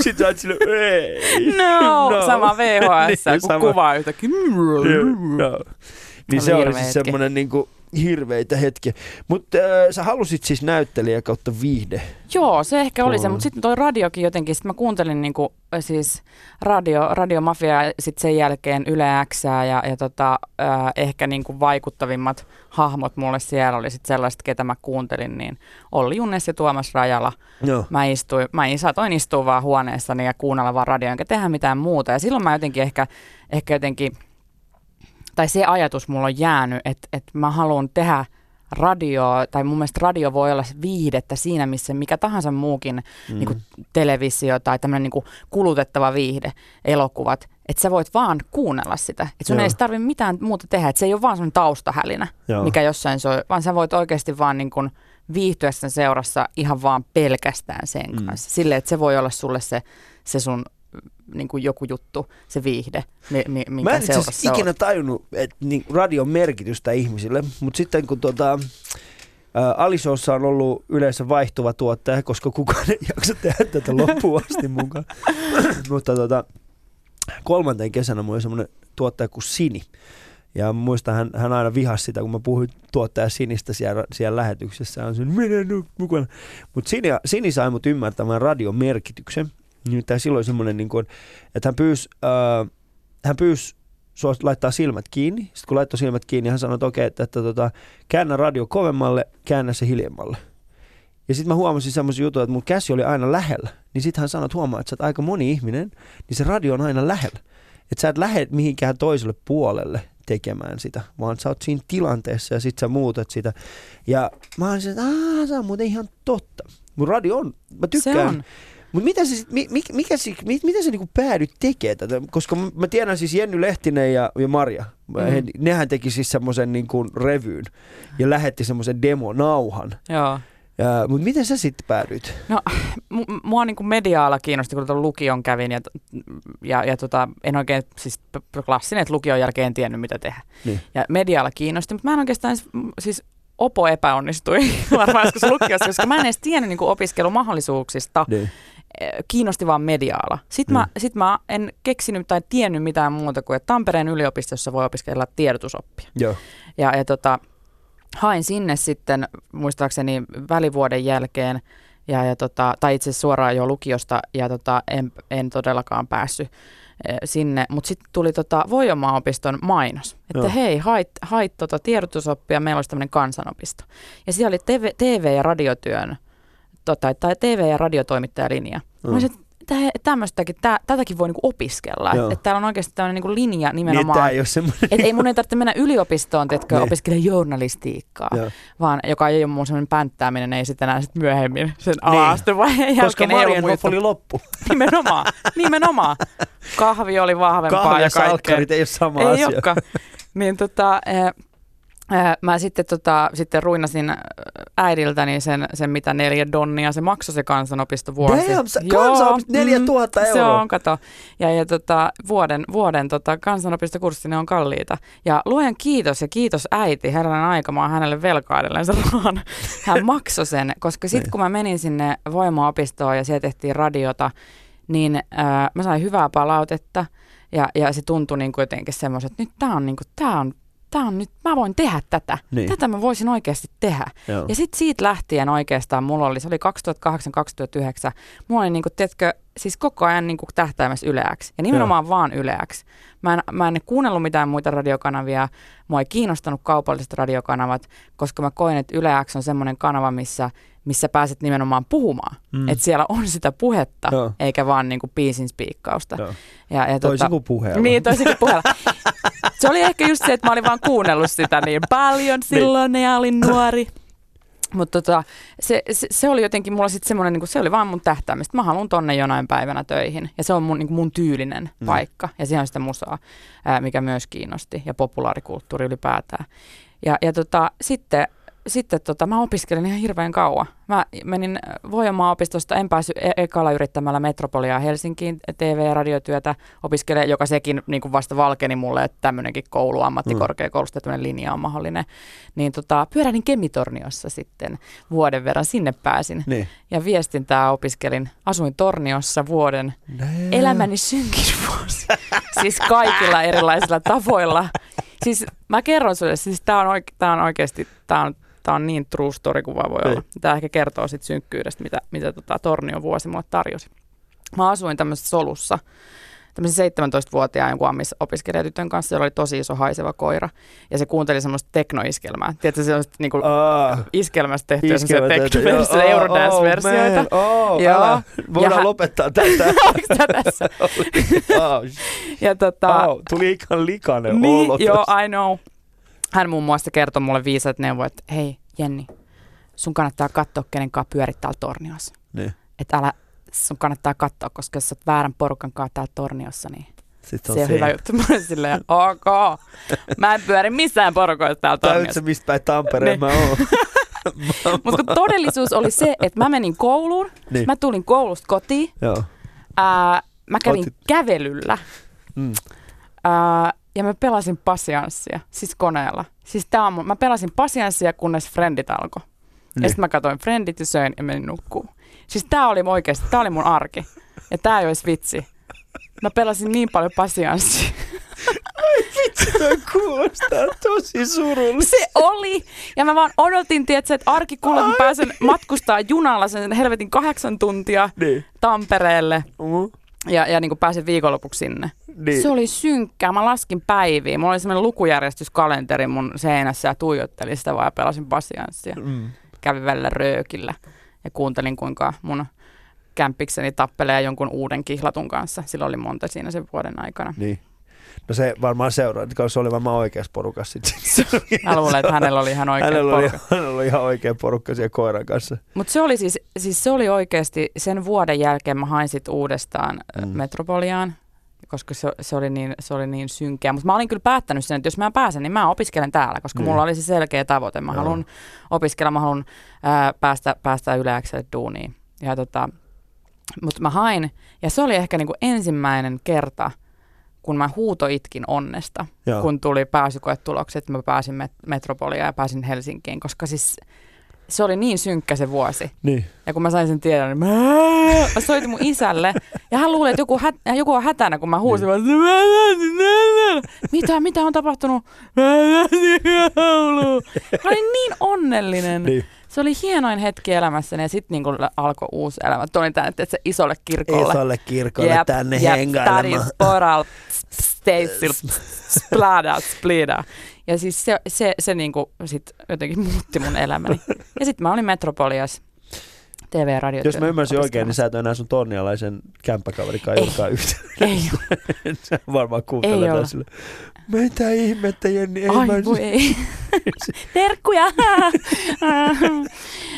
Sitten sä oot sille, ei. No, No. sama VHS, *laughs* Niin, kun sama. kuvaa yhtäkkiä. Niin se oli siis semmoinen niinku hirveitä hetkiä. Mutta äh, sä halusit siis näyttelijä kautta viihde. Joo, se ehkä oli se, mutta sitten toi radiokin jotenkin, sit mä kuuntelin niinku, äh, siis radio, radiomafia ja sitten sen jälkeen Yle Xää ja, ja tota, äh, ehkä niinku vaikuttavimmat hahmot mulle siellä oli sitten sellaiset, ketä mä kuuntelin, niin Olli Junnes ja Tuomas Rajala. Joo. Mä, istuin, mä in- saatoin istua vaan huoneessani ja kuunnella vaan radioa, enkä tehdä mitään muuta. Ja silloin mä jotenkin ehkä, ehkä jotenkin, tai se ajatus mulla on jäänyt, että, että mä haluan tehdä radioa, tai mun mielestä radio voi olla viihdettä siinä, missä mikä tahansa muukin mm. niin kuin televisio tai tämmöinen niin kuin kulutettava viihde, elokuvat, että sä voit vaan kuunnella sitä. Että sun Joo. ei tarvitse mitään muuta tehdä, että se ei ole vaan semmoinen taustahälinä, Joo. mikä jossain soi, vaan sä voit oikeasti vaan niin kuin viihtyä sen seurassa ihan vaan pelkästään sen Mm. kanssa. Silleen, että se voi olla sulle se, se sun niin kuin joku juttu, se viihde, mi, mi, minkä Mä en itse asiassa ikinä oot. tajunnut että niin, radion merkitystä ihmisille, mutta sitten kun ää, Alisossa on ollut yleensä vaihtuva tuottaja, koska kukaan ei *laughs* jaksa tehdä tätä loppuun asti mukaan. *laughs* mutta tota, kolmanteen kesänä mulla oli semmoinen tuottaja kuin Sini. Ja muistan, hän, hän aina vihasi sitä, kun mä puhuin tuottaja Sinistä siellä, siellä lähetyksessä. Hän sanoi, minä en ole mukana. Mutta Sini, Sini sai mut ymmärtämään radion merkityksen. Nimittäin silloin semmoinen, niin kuin, että hän pyysi, äh, hän pyysi sua laittaa silmät kiinni. Sitten kun laittoi silmät kiinni, hän sanoi, että okei, että, että, että käännä radio kovemmalle, käännä se hiljemmalle. Ja sitten mä huomasin semmoisen jutun, että mun käsi oli aina lähellä. Niin sitten hän sanoi, että huomaa, että sä oot aika moni ihminen, niin se radio on aina lähellä. Että sä et lähde mihinkään toiselle puolelle tekemään sitä, vaan sä oot siinä tilanteessa ja sit sä muutat sitä. Ja mä olisin, että aah, se on muuten ihan totta. Mun radio on, mä Se tykkään. on. Mutta mitä se, mi, mi, mikä se, mi, miten sä niinku päädyt tekemään tätä? Koska mä- tiedän siis Jenny Lehtinen ja, ja Marja, Mm. he, nehän teki siis semmoisen niinku revyyn ja lähetti semmoisen demonauhan. Joo. Mutta miten sä sitten päädyit? No, mu- mua niin kuin media-ala kiinnosti, kun tuon lukion kävin ja, ja, ja tota, en oikein, siis klassinen, että lukion jälkeen en tiennyt mitä tehdä. Niin. Ja media-ala kiinnosti, mutta mä en oikeastaan, m- siis Opo epäonnistui *laughs* varmaan joskus lukiossa, koska mä en edes tiennyt niin opiskelumahdollisuuksista. Niin. Kiinnosti vaan media-ala. Sitten, mä, Mm. sit mä en keksinyt tai tiennyt mitään muuta kuin, että Tampereen yliopistossa voi opiskella tiedotusoppia. Joo. Ja, ja tota, hain sinne sitten muistaakseni välivuoden jälkeen, ja, ja tota, tai itse asiassa suoraan jo lukiosta, ja tota, en, en todellakaan päässyt sinne. Mutta sitten tuli tota Voijomaa-opiston mainos, että Joo. hei, hait, hait tota tiedotusoppia, meillä olisi tämmöinen kansanopisto. Ja siellä oli TV, TV- ja radiotyön, tota, tai TV- ja radiotoimittajalinja. Mm. Mä olisin, tämmöistäkin, tä, tätäkin voi niinku opiskella. Että et täällä on oikeasti tämmöinen niinku linja Niin, nimenomaan. tää ei ole semmoinen. Et ei mun ei tarvitse mennä yliopistoon, tiedätkö, Niin. opiskella journalistiikkaa, Joo. vaan joka ei ole mun semmoinen pänttääminen, ei sitten enää sit myöhemmin sen Niin. Koska jälkeen. Marienhoff juttu. oli loppu. *laughs* Nimenomaan, nimenomaan. Kahvi oli vahvempaa Kahvi ja ja salkkarit ei ole sama Ei asia. olekaan. Niin tota, eh, Mä sitten, tota, sitten ruinasin ä, äidiltäni sen, sen mitä neljä donnia se maksoi se kansanopisto vuosi. Damn, sä- kansanopisto 4000 Se euroa. on, kato. Ja, ja tota, vuoden, vuoden tota, kansanopistokurssi, ne on kalliita. Ja luojan kiitos ja kiitos äiti, herranen aika, mä oon hänelle velkaa edelleen rahan. Hän *laughs* maksoi sen, koska sitten Niin. kun mä menin sinne voimaopistoon ja siellä tehtiin radiota, niin ää, mä sain hyvää palautetta. Ja, ja se tuntui niin kuin jotenkin semmoiset, että nyt tää on, niin kuin, tää on, tää on nyt, mä voin tehdä tätä. Niin. Tätä mä voisin oikeasti tehdä. Joo. Ja sitten siitä lähtien oikeastaan mulla oli, se oli 2008-2009, mulla oli niinku, tiedätkö, siis koko ajan niinku tähtäimessä yleäksi. Ja nimenomaan vaan yleäksi. Mä en, mä en kuunnellut mitään muita radiokanavia, mua ei kiinnostanut kaupalliset radiokanavat, koska mä koin, että yleäksi on semmoinen kanava, missä, missä pääset nimenomaan puhumaan. Mm. Että siellä on sitä puhetta, Joo. eikä vaan niinku biisin spiikkausta. Joo. Ja, ja Toisin kuin puheella. niin, toisin kuin puheella. *laughs* Se oli ehkä just se, että mä olin vaan kuunnellut sitä niin paljon silloin ja olin nuori. Mutta tota, se, se, se, oli jotenkin mulla sitten semmoinen, niin se oli vaan mun tähtäimistä. Mä haluan tonne jonain päivänä töihin. Ja se on mun, niin mun tyylinen Mm. paikka. Ja siinä on sitä musaa, ää, mikä myös kiinnosti. Ja populaarikulttuuri ylipäätään. Ja, ja tota, sitten, sitten tota, mä opiskelin ihan hirveän kauan. Mä menin Voimaa-opistosta, en päässyt e- ekalla yrittämällä Metropoliaa Helsinkiin TV- ja radiotyötä opiskelemaan, joka sekin niin kuin vasta valkeni mulle, että tämmöinenkin koulu ammattikorkeakoulusta, tämmöinen linja on mahdollinen. Niin tota, pyörähdin Kemitorniossa sitten vuoden verran, sinne pääsin. Niin. Ja viestintää opiskelin, asuin Torniossa vuoden, Nää. elämäni synkin vuosi. siis kaikilla erilaisilla tavoilla. Siis mä kerron sulle, siis tää on, oike- tää on oikeasti, tää on, tää on niin true story kuin vaan voi Niin. olla. Tää ehkä kertoo sit synkkyydestä, mitä, mitä tota Tornion vuosi mulle tarjosi. Mä asuin tämmöisessä solussa, tämmöisen 17-vuotiaan jonkun ammis opiskelijatytön kanssa, jolla oli tosi iso haiseva koira. Ja se kuunteli semmoista teknoiskelmää. Tiedätkö, semmoista niinku Aa, iskelmästä tehtyjä semmoisia teknoversioita, joo. Eurodance-versioita. Oh. Oh, Joo. älä. Voidaan Ja lopettaa *laughs* tätä. Onko tää tässä? *laughs* oh, Ja tota, oh, tuli ihan likainen Niin, olo joo. I know. Hän muun muassa kertoi mulle viisaat neuvoja, että hei Jenni, sun kannattaa katsoa, kenen kanssa pyörit täällä torniossa. Niin. Että älä, sun kannattaa katsoa, koska jos sä oot väärän porukan kanssa täällä torniossa, niin Sitten se on on hyvä juttu. *laughs* Mä olin silleen, ok, mä en pyöri missään porukoissa täällä torniossa. se, mistä päin Tampereen Niin. mä oon. *laughs* Mutta todellisuus oli se, että mä menin kouluun, Niin. mä tulin koulusta kotiin, Joo. ää, mä kävin Otit- kävelyllä Mm. Ää, ja mä pelasin pasianssia, siis koneella. Siis tää on mä pelasin pasianssia, kunnes Friendit alkoi. Ja Niin. sitten mä katsoin Friendit ja söin ja menin nukkuun. Siis tää oli oikeasti, tää oli mun arki. Ja tää ei olisi vitsi. Mä pelasin niin paljon pasianssia. Toi kuulostaa tosi surullista. Se oli! Ja mä vaan odotin, tietsä, että arki kuulee, kun pääsen matkustaa junalla sen helvetin kahdeksan tuntia Niin. Tampereelle. Mm. Ja, ja niin kuin pääsen viikonlopuksi sinne. Niin. Se oli synkkää. Mä laskin päiviä. Mulla oli semmoinen lukujärjestyskalenteri mun seinässä ja tuijottelin sitä vaan ja pelasin pasianssia. Mm. Kävin välillä röökillä ja kuuntelin kuinka mun kämpikseni tappelee jonkun uuden kihlatun kanssa. Sillä oli monta siinä sen vuoden aikana. Niin. No se varmaan seuraa, että se oli varmaan oikeassa porukassa sitten. *laughs* Mä luulen, että hänellä oli ihan oikein hänellä, oli, porukka. hänellä oli ihan oikea porukka siellä koiran kanssa. Mutta se oli siis, siis se oli oikeasti, sen vuoden jälkeen mä hain sit uudestaan Mm. mm. Metropoliaan, koska se, se, oli niin, se oli niin synkeä. Mutta mä olin kyllä päättänyt sen, että jos mä pääsen, niin mä opiskelen täällä, koska Niin. mulla oli se selkeä tavoite. Mä haluan opiskella, mä haluan ää, päästä, päästä yleäkselle duuniin. Ja tota, mutta mä hain, ja se oli ehkä niinku ensimmäinen kerta, kun mä huutoitkin onnesta, Joo. kun tuli pääsykoetulokset, että mä pääsin met- Metropoliaan ja pääsin Helsinkiin, koska siis se oli niin synkkä se vuosi. Niin. Ja kun mä sain sen tiedon, niin mä, mä soitin mun isälle. Ja hän luuli, että joku, hät, joku on hätänä, kun mä huusin. Niin. Mä, mitä, mitä on tapahtunut? Mä olin niin onnellinen. Niin. Se oli hienoin hetki elämässäni ja sitten niin alkoi uusi elämä. Tulin tänne että se isolle kirkolle. Isolle kirkolle Jep, tänne jep, hengailemaan. Stadin Sporal, Stacyl, Splada, Splida. Ja siis se, se, se niinku sit jotenkin muutti mun elämäni. Ja sitten mä olin Metropolias TV- ja radio Jos mä ymmärsin oikein, niin sä et ole enää sun tornialaisen kämppäkaverikaan Ei. joka yhtä. Ei *laughs* Sä varmaan kuuntelee Ei sille. Mitä ihmettä, Jenni? Ei Ai mä... voi ei. *laughs* Terkkuja! *laughs*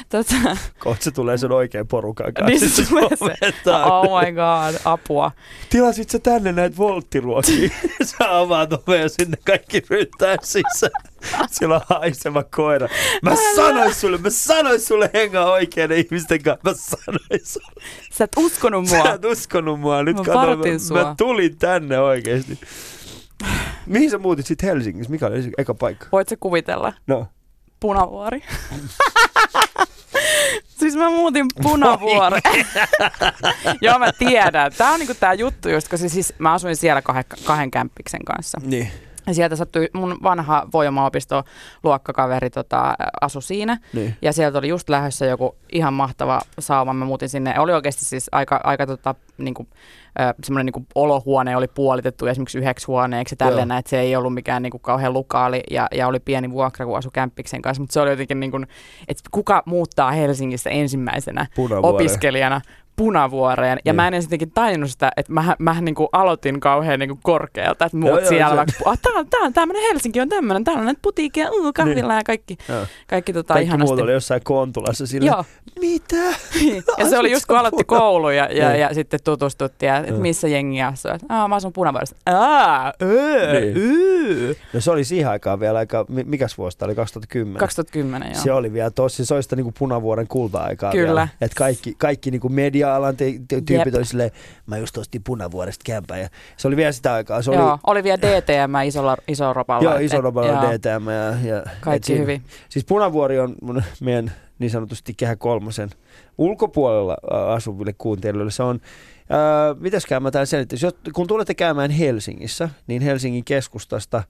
tota, Kohta se tulee sen oikein porukan kanssa. niin se tulee se. Oh my god, apua. Tilasit sä tänne näitä volttiruokia? *laughs* sä avaat oven ja sinne kaikki ryntää sisään. Siellä on haiseva koira. Mä sanoin sulle, mä sanoin sulle hengaa oikeiden ihmisten kanssa. Mä sanoin sulle. Sä et uskonut Sä mua. et uskonut mua. Nyt Mä kato, mä, mä, tulin tänne oikeesti. Mihin sä muutit sitten Helsingissä? Mikä oli se eka paikka? Voit sä kuvitella? No. Punavuori. *laughs* siis mä muutin Punavuori. *laughs* Joo, mä tiedän. Tää on niinku tää juttu just, koska siis mä asuin siellä kahden, kahden kämppiksen kanssa. Niin. Ja sieltä sattui mun vanha voimaopisto luokkakaveri tota, asui siinä. niin. Ja sieltä oli just lähdössä joku ihan mahtava sauma. Mä muutin sinne. Oli oikeasti siis aika, aika tota, niinku, semmoinen niinku olohuone oli puolitettu esimerkiksi yhdeksi huoneeksi ja tälleen, Joo. että se ei ollut mikään niinku kauhean lukaali ja, ja oli pieni vuokra, kun asui kämppiksen kanssa, mutta se oli jotenkin niin kuin, että kuka muuttaa Helsingissä ensimmäisenä Punavuoreen. opiskelijana Punavuoreen. Ja Niin. mä en jotenkin tajunnut sitä, että mä, mä niin kuin aloitin kauhean niin kuin korkealta, että muut Joo, joo, siellä se- vaikka, ah, tää, on- tää on tämmönen Helsinki on tämmönen, täällä on näitä putiikkeja, uh, kahvilla ja kaikki, Joo. kaikki, tota, Kaikki ihanasti. muut oli jossain kontulassa sillä. Joo, Mitä? *laughs* ja se oli just kun aloitti koulu ja, ja, Niin. ja sitten tutustuttiin, ja, että Joo. missä jengi asuu. Että, mä asun Punavuoressa. Aa, öö, Niin. No se oli siihen aikaan vielä aika, mi- mikäs vuosi oli, 2010? 2010, joo. Se oli vielä tosi, se oli sitä niinku punavuoren kulta-aikaa Kyllä. vielä. Et kaikki, kaikki niinku media-alan te, te, tyypit oli silleen, mä just ostin punavuoresta kämpää. Ja se oli vielä sitä aikaa. Se oli, Joo, oli vielä DTM isolla, iso ropalla. joo, iso joo, DTM. Ja, ja, Kaikki siinä- hyvin. Siis Punavuori on mun, meidän niin sanotusti Kehä kolmosen ulkopuolella asuville kuuntelijoille. Se on, ää, mitäskään mä täällä selittäisin. Kun tulette käymään Helsingissä, niin Helsingin keskustasta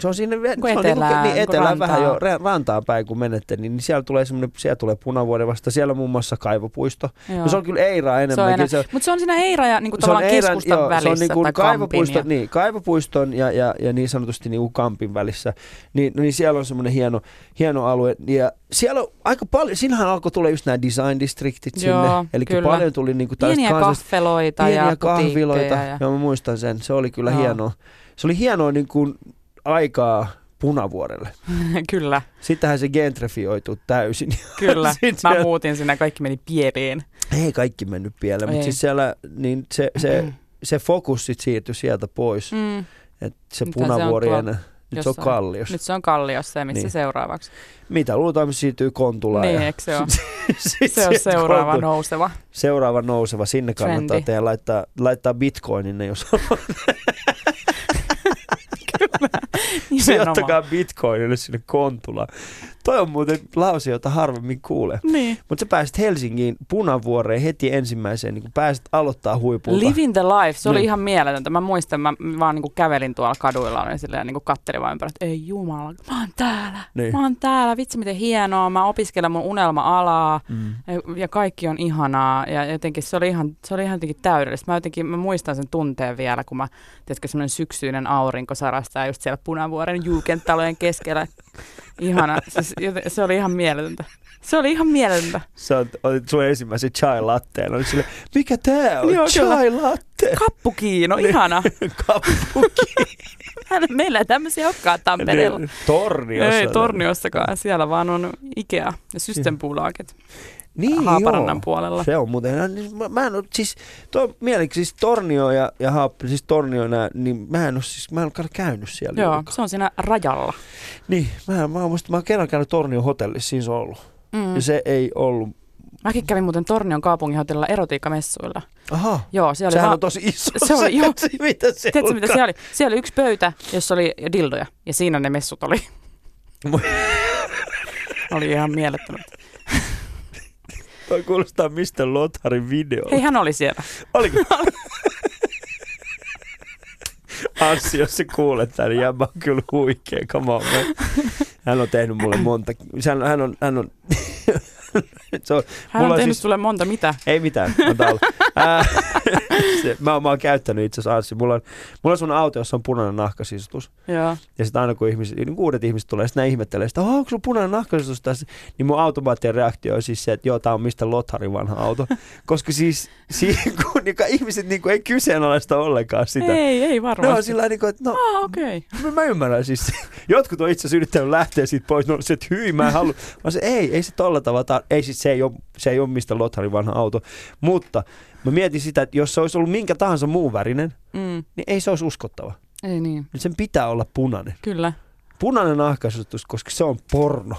se on sinne se on etelään, niinku, niin niinku etelään vähän jo rantaan. ra- rantaan päin kun menette, niin, niin siellä tulee semmoinen, siellä tulee punavuori vasta. Siellä on muun muassa kaivopuisto. Joo. No se on kyllä Eira enemmänkin. Se mutta se on siinä Eira ja niin kuin tavallaan Eiran- keskustan joo, välissä Se on niin kuin Kampin. Ja, niin, kaivopuiston ja, ja, ja niin sanotusti niin kuin kampin välissä. Niin, no niin siellä on semmoinen hieno, hieno alue. Ja siellä on aika paljon, siinähän alkoi tulla just nämä design districtit Joo, sinne. Eli kyllä. paljon tuli niin kuin pieniä kansallista- kahveloita pieniä ja kahviloita. Ja, Joo, mä muistan sen. Se oli kyllä Joo. hienoa. Se oli hienoa niin kuin aikaa punavuorelle. *laughs* kyllä, Sittenhän se gentrifioitu täysin. *laughs* kyllä. Sit Mä siellä- muutin sinne, kaikki meni pieleen. Ei kaikki mennyt pieleen, mutta siis siellä niin se, se, se fokus sit siirtyi sieltä pois. Mm. Että se Nythän se on punavuori tuolla enää. Nyt se on jossain. kallios. Nyt se on Kalliossa ja missä Niin. seuraavaksi? Mitä luultavasti siirtyy Kontulaan. Niin, ja eikö se ole? *laughs* Se on seuraava Kontula- nouseva. seuraava nouseva. Sinne kannattaa tehdä laittaa, laittaa bitcoinin, jos Nimenomaan. sijoittakaa bitcoinille sinne Kontulaan. Toi on muuten lause, jota harvemmin kuulee. Niin. Mutta sä pääsit Helsingiin punavuoreen heti ensimmäiseen, niin kun pääsit aloittaa huipulta. Living the life, se oli Niin. ihan mieletöntä. Mä muistan, mä vaan niinku kävelin tuolla kaduilla olin silleen, niinku kattelin vaan ympäri, että ei jumala, mä oon täällä, Niin. mä oon täällä, vitsi miten hienoa, mä opiskelen mun unelma-alaa Mm. ja, ja kaikki on ihanaa ja jotenkin se oli ihan, se oli ihan jotenkin täydellistä. Mä jotenkin, mä muistan sen tunteen vielä, kun mä, tiedätkö, semmoinen syksyinen aurinko sarastaa just siellä Punavuoren juukentalojen keskellä. Ihana, siis, joten- se oli ihan mieletöntä. Se oli ihan mieletöntä. Sä oot- otit sun ensimmäisen chai latteen. Oli sille, mikä tää on? Joo, chai latte. Kappukiino, ihana. *laughs* Kappuki. *laughs* Meillä ei tämmöisiä olekaan Tampereella. Niin, Torniossa. Ei Torniossakaan, siellä vaan on Ikea ja Systembolaget Niin, Haaparannan joo. puolella. Se on muuten, niin mä, mä en ole, siis, tuo mieliksi, siis Tornio ja, ja Haappi, siis Tornio nää, niin mä en ole, siis, mä en ole käynyt siellä. Joo, juurikaan. se on siinä rajalla. Niin, mä, mä, musta, mä oon kerran käynyt Tornion hotellissa, siinä se on ollut. Mm. Ja se ei ollut, Mäkin kävin muuten Tornion kaupunginhotellilla erotiikkamessuilla. aha, Joo, siellä oli sehän vaan, on tosi iso. se oli- joo. mitä se Tiedätkö mitä siellä oli? Siellä oli yksi pöytä, jossa oli dildoja ja siinä ne messut oli. oli ihan mielettömät. Toi kuulostaa mistä Lotharin video. Hei, hän oli siellä. Oliko? *laughs* Anssi, jos sä kuulet tän, niin jäbä on kyllä huikea, come on, man. Hän on tehnyt mulle monta, hän, hän on, hän on *laughs* se on, Hän Mulla on tehnyt siis- sulle monta mitä? ei mitään. *laughs* Ää, se, mä, mä oon käyttänyt itse asiassa Anssi. Mulla on, mulla on sun auto, jossa on punainen nahkasisustus. Joo. Ja sitten aina kun ihmiset, niin uudet ihmiset tulee, sitten ne ihmettelee sitä, "Oh, onko sulla punainen nahkasisustus tässä? Niin mun automaattinen reaktio on siis se, että joo, tää on mistä Lotharin vanha auto. *laughs* Koska siis, siis kun niin ihmiset niin kuin, ei kyseenalaista ollenkaan sitä. Ei, ei varmasti. on sillä niin kuin, että no, Ah, okei. Mä, mä ymmärrän siis. Jotkut on itse asiassa yrittänyt lähteä siitä pois. No se, että hyi, mä en halua. Mä se, ei, ei se tolla tavalla. Ei siis se ei ole, se ei ole mistä Lotharin vanha auto. Mutta mä mietin sitä, että jos se olisi ollut minkä tahansa muun värinen, Mm. niin ei se olisi uskottava. Ei niin, Nyt sen pitää olla punainen. kyllä. Punainen nahkaisustus, koska se on porno.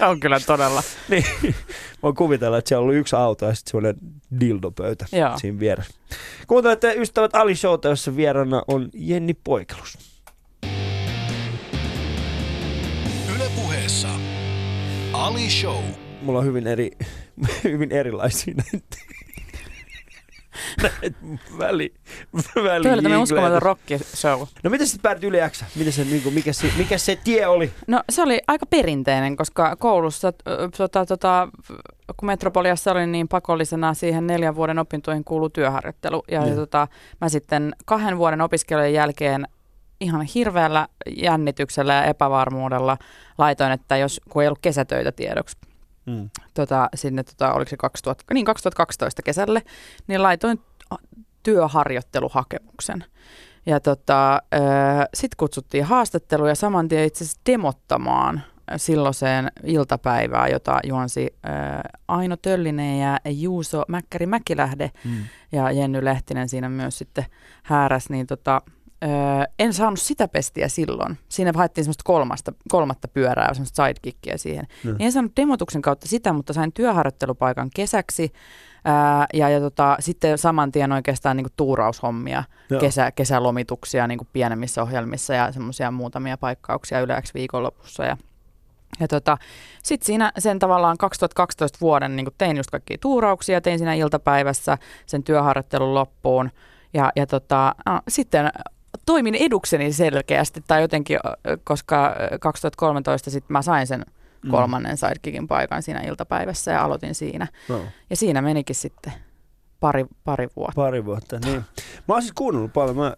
On kyllä todella. *laughs* Niin. Mä voin kuvitella, että siellä on ollut yksi auto ja sitten semmoinen dildopöytä Joo. siinä vieressä. Kuuntelette ystävät Ali Showta, jossa vieraana on Jenni Poikelus. Ali Show. mulla on hyvin, eri, *laughs* hyvin erilaisia näitä, näitä väli, väli Toi oli tämmöinen uskomaton rock-show. No miten sitten päädyt Yle X? Miten se, niin kuin, mikä, se, mikä se tie oli? No se oli aika perinteinen, koska koulussa, ö, tota, tota, kun Metropoliassa oli niin pakollisena siihen neljän vuoden opintoihin kuulu työharjoittelu. Ja, ja Joo. tota, mä sitten kahden vuoden opiskelujen jälkeen ihan hirveällä jännityksellä ja epävarmuudella laitoin, että jos, kun ei ollut kesätöitä tiedoksi, Mm. tota, sinne, tota, oliko se 2000, niin 2012 kesälle, niin laitoin työharjoitteluhakemuksen. Ja tota, sitten kutsuttiin haastatteluun ja saman tien itse asiassa demottamaan silloiseen iltapäivään, jota juonsi ö, Aino Töllinen ja Juuso Mäkkäri Mäkilähde Mm. ja Jenny Lehtinen siinä myös sitten hääräs, niin tota, ö, en saanut sitä pestiä silloin. Siinä haettiin semmoista kolmasta, kolmatta pyörää, semmoista sidekickia siihen. No. Niin en saanut demotuksen kautta sitä, mutta sain työharjoittelupaikan kesäksi ää, ja, ja tota, sitten saman tien oikeastaan niin tuuraushommia, Joo. kesä, kesälomituksia niin pienemmissä ohjelmissa ja semmoisia muutamia paikkauksia yleensä viikonlopussa ja ja tota, sitten siinä sen tavallaan 2012 vuoden niin tein just kaikkia tuurauksia, tein siinä iltapäivässä sen työharjoittelun loppuun. Ja, ja tota, no, sitten toimin edukseni selkeästi tai jotenkin, koska ö, 2013 sitten mä sain sen Mm. kolmannen sidekickin paikan siinä iltapäivässä ja aloitin siinä. No, Ja siinä menikin sitten pari, pari vuotta. pari vuotta, niin. Mä oon siis kuunnellut paljon. Mä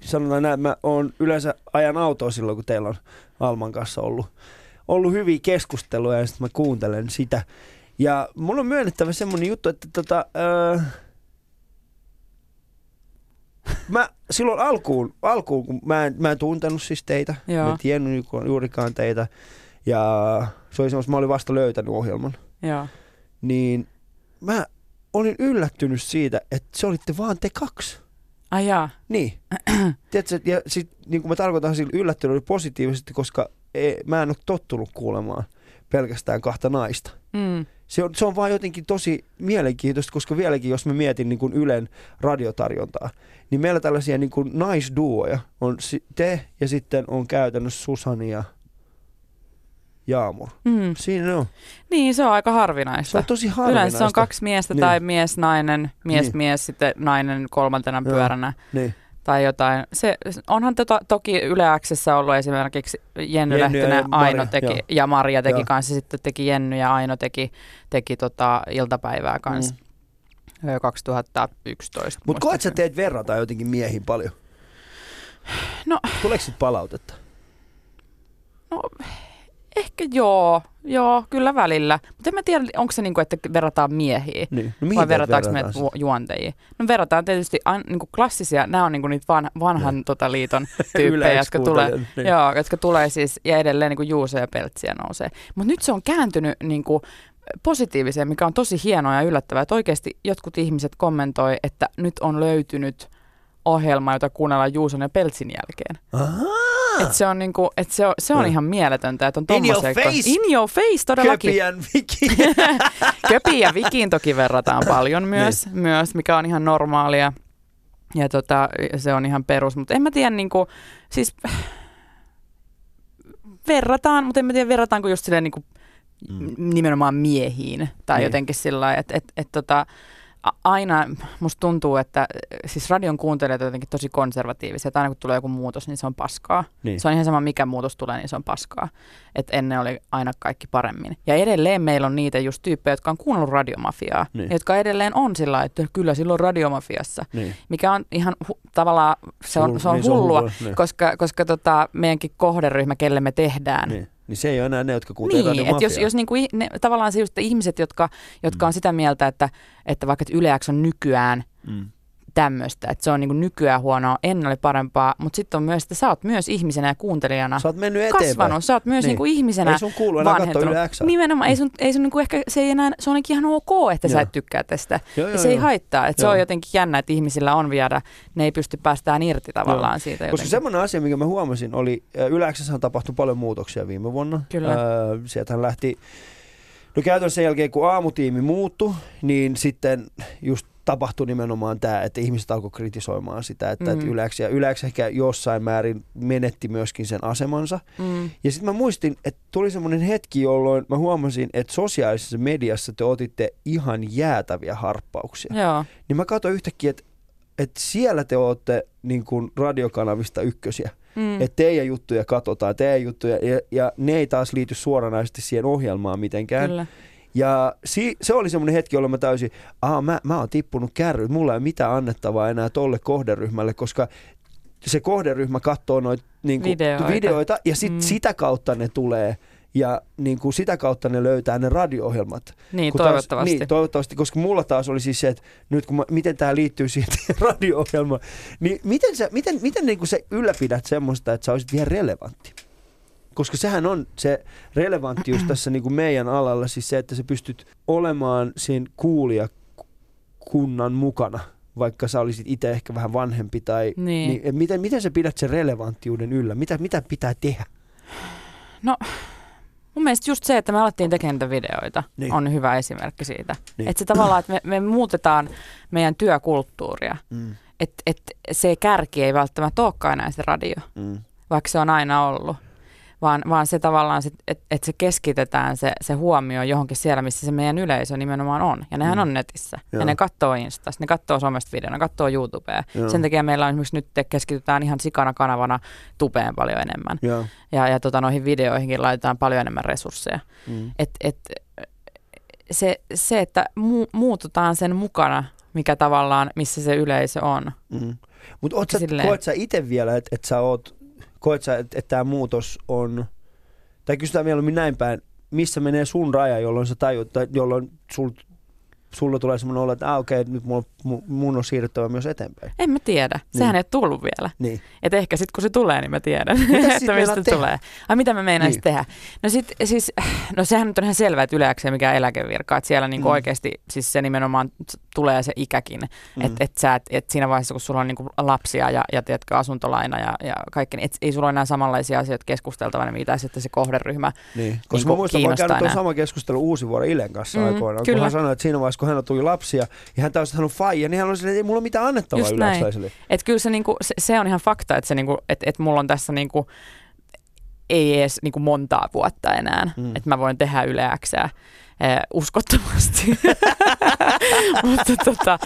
sanotaan näin, mä oon yleensä ajan autoa silloin, kun teillä on Alman kanssa ollut, ollut hyviä keskusteluja ja sitten mä kuuntelen sitä. Ja mulla on myönnettävä semmonen juttu, että tota, öö, mä silloin alkuun, alkuun kun mä en, mä en tuntenut siis teitä, Joo. mä en tiennyt juuri- juurikaan teitä, ja se oli semmoista, mä olin vasta löytänyt ohjelman, Joo. niin mä olin yllättynyt siitä, että se olitte vaan te kaksi. Ai jaa. Niin. *clears throat* Tiedätkö, ja sit, niin kuin mä tarkoitan sillä yllättynyt oli positiivisesti, koska ei, mä en ole tottunut kuulemaan pelkästään kahta naista. Mm. Se on, se on vaan jotenkin tosi mielenkiintoista, koska vieläkin jos mä mietin niin kuin Ylen radiotarjontaa, niin meillä tällaisia niin kuin naisduoja on te ja sitten on käytännössä Susani ja Jaamur. Mm. Siinä on. Niin, se on aika Se harvinaista. on tosi harvinaista. Yleensä se on kaksi miestä Niin. tai mies, nainen, mies, Niin. mies, sitten nainen kolmantena pyöränä Niin. Tai jotain. Se, onhan tota, toki Yle Xssä ollut esimerkiksi Jenny, Jenny ja Lehtinen, Maria, Aino teki joo. ja Maria teki Joo. kanssa. Sitten teki Jenny ja Aino teki, teki tota iltapäivää kanssa. Mm. Mm. 2011. Mutta koet sä teet verrataan jotenkin miehiin paljon? No. Tuleeko sit palautetta? No, ehkä joo, joo, kyllä välillä. Mutta en mä tiedä, onko se niinku, että verrataan miehiä. Niin. No, Vai verrataanko me verrataan ju- juontejiin? No verrataan tietysti an, niinku klassisia, nämä on niinku niitä van, vanhan tota, liiton *laughs* tyyppejä, jotka tulee, X-kuuntelijat, niin. joo, jotka tulee siis, ja edelleen niinku Juuso ja Peltsiä nousee. Mutta nyt se on kääntynyt niinku positiiviseen, mikä on tosi hienoa ja yllättävää, että oikeasti jotkut ihmiset kommentoi, että nyt on löytynyt ohjelma, jota kuunnellaan Juuson ja Peltsin jälkeen. Et se on, niinku, et se on, se on ihan mieletöntä, että on In your face! In your face, todellakin. Köpiän viki. *laughs* Köpi ja Vikiin toki verrataan paljon myös, myös mikä on ihan normaalia. Ja tota, se on ihan perus, mutta en mä tiedä, niinku, siis verrataan, mutta en mä tiedä, verrataanko just silleen niinku, Mm. nimenomaan miehiin tai Niin. jotenkin sillä lailla, että et, et, tota, aina musta tuntuu, että äh, siis radion kuuntelijat on jotenkin tosi konservatiivisia, että aina kun tulee joku muutos, niin se on paskaa. Niin. Se on ihan sama, mikä muutos tulee, niin se on paskaa. Että ennen oli aina kaikki paremmin. Ja edelleen meillä on niitä just tyyppejä, jotka on kuunnellut radiomafiaa, Niin. jotka edelleen on sillä että kyllä silloin radiomafiassa, Niin. mikä on ihan hu- tavallaan, se on, se on niin, hullua, niin. koska, koska tota, meidänkin kohderyhmä, kelle me tehdään, Niin. Niin se ei ole enää ne, jotka kuuntelevat niin, että jos, jos niinku, ne, tavallaan se just että ihmiset, jotka, jotka Mm. on sitä mieltä, että, että vaikka että Yle X on nykyään Mm. Tämmöistä, että se on niinku nykyään huonoa, ennen oli parempaa, mutta sitten on myös, että sä oot myös ihmisenä ja kuuntelijana Sä oot mennyt eteenpäin. kasvanut, sä oot myös Niin. niinku ihmisenä Ei sun kuulu enää vanhentunut. Nimenomaan, ei sun, ei sun niinku ehkä, se ei enää, se on ihan ok, että sä Joo. et tykkää tästä. Joo, Ja joo, se ei joo. haittaa, että se Joo. on jotenkin jännä, että ihmisillä on viedä, ne ei pysty päästään irti tavallaan siitä Koska jotenkin. semmoinen asia, mikä mä huomasin, oli, Yle X:ssähän tapahtui paljon muutoksia viime vuonna. Kyllä. Öö, sieltähän lähti, no käytännössä sen jälkeen kun aamutiimi muuttui, niin sitten just tapahtui nimenomaan tämä, että ihmiset alkoi kritisoimaan sitä, että, mm. että. Yle X, ja X ehkä jossain määrin menetti myöskin sen asemansa. Mm. Ja sitten mä muistin, että tuli semmoinen hetki, jolloin mä huomasin, että sosiaalisessa mediassa te otitte ihan jäätäviä harppauksia. Joo, Niin mä katsoin yhtäkkiä, että, että siellä te olette niin kuin radiokanavista ykkösiä. mm. Että teidän juttuja katsotaan, teidän juttuja, ja, ja ne ei taas liity suoranaisesti siihen ohjelmaan mitenkään. kyllä. Ja si, se oli semmoinen hetki, jolloin mä täysin, aha, mä, mä oon tippunut kärryt, mulla ei ole mitään annettavaa enää tolle kohderyhmälle, koska se kohderyhmä katsoo noita niin Videoita. videoita ja sit Mm. sitä kautta ne tulee ja niin kuin sitä kautta ne löytää ne radio-ohjelmat. Niin, Kun toivottavasti. Taas, niin, toivottavasti, koska mulla taas oli siis se, että nyt kun mä, miten tämä liittyy siihen *laughs* radio-ohjelmaan, niin miten, sä, miten, miten niin kuin sä ylläpidät semmoista, että sä olisit vielä relevantti? Koska sehän on se relevanttius tässä niin kuin meidän alalla, siis se, että sä pystyt olemaan siinä kuulijakunnan mukana, vaikka sä olisit itse ehkä vähän vanhempi tai Niin. niin, miten, miten sä pidät sen relevanttiuden yllä? Mitä, mitä pitää tehdä? Mun mielestä just se, että me alettiin tekemään videoita, Niin. on hyvä esimerkki siitä. Niin. Että se tavallaan, että me, me muutetaan meidän työkulttuuria. Mm, Että et se kärki ei välttämättä olekaan enää se radio, mm, vaikka se on aina ollut. Vaan, vaan se tavallaan, että et se keskitetään se, se huomio johonkin siellä, missä se meidän yleisö nimenomaan on. Ja nehän Mm. on netissä. Joo. Ja ne katsoo Instasta, ne katsoo somesta videona, ne katsoo YouTubea. Joo. Sen takia meillä on esimerkiksi nyt te- keskitytään ihan sikana kanavana tubeen paljon enemmän. joo, Ja, ja tota, noihin videoihinkin laitetaan paljon enemmän resursseja. mm, Et, et, se, se, että mu, muututaan sen mukana, mikä tavallaan, missä se yleisö on. mm. Mutta koet sä itse vielä, että et sä oot, koet sä, että et tämä muutos on, tai kysytään mieluummin näin päin, missä menee sun raja, jolloin sä tajut, tai jolloin sul, sulla tulee semmoinen olo, että ah, okei, okay, nyt mun, mun, on siirryttävä myös eteenpäin. En mä tiedä. Sehän ei ole tullut vielä. Niin. Et ehkä sitten kun se tulee, niin mä tiedän, sit *laughs* että mistä tehdä? tulee. Ai mitä mä meinaisin Niin. tehdä? No sit siis, no sehän nyt on ihan selvää, että yleäkseen mikä eläkevirka, että siellä niinku Mm. oikeasti siis se nimenomaan tulee se ikäkin, Mm. että et sä et, et siinä vaiheessa kun sulla on niinku lapsia ja, ja tiedätkö, asuntolaina ja, ja kaikki, niin et, ei sulla ole enää samanlaisia asioita keskusteltavana, mitä sitten se kohderyhmä. Niin. Koska Niinku mä muistan, mä oon kiinnostaa käynyt tuon enää. sama keskustelu Uusivuoren Ilen kanssa Mm, aikoinaan, kun kyllä. hän sanoi, että siinä vaiheessa, kun hän tuli lapsia, ja hän taas on faija, niin hän on silleen, että ei mulla ole mitään annettavaa yleisöiselle. Että kyllä se, niinku, se, se on ihan fakta, että, se niinku, että, että mulla on tässä niinku, ei edes niinku montaa vuotta enää, mm. että mä voin tehdä yleäksää eh, uskottomasti. *laughs* Mutta tota,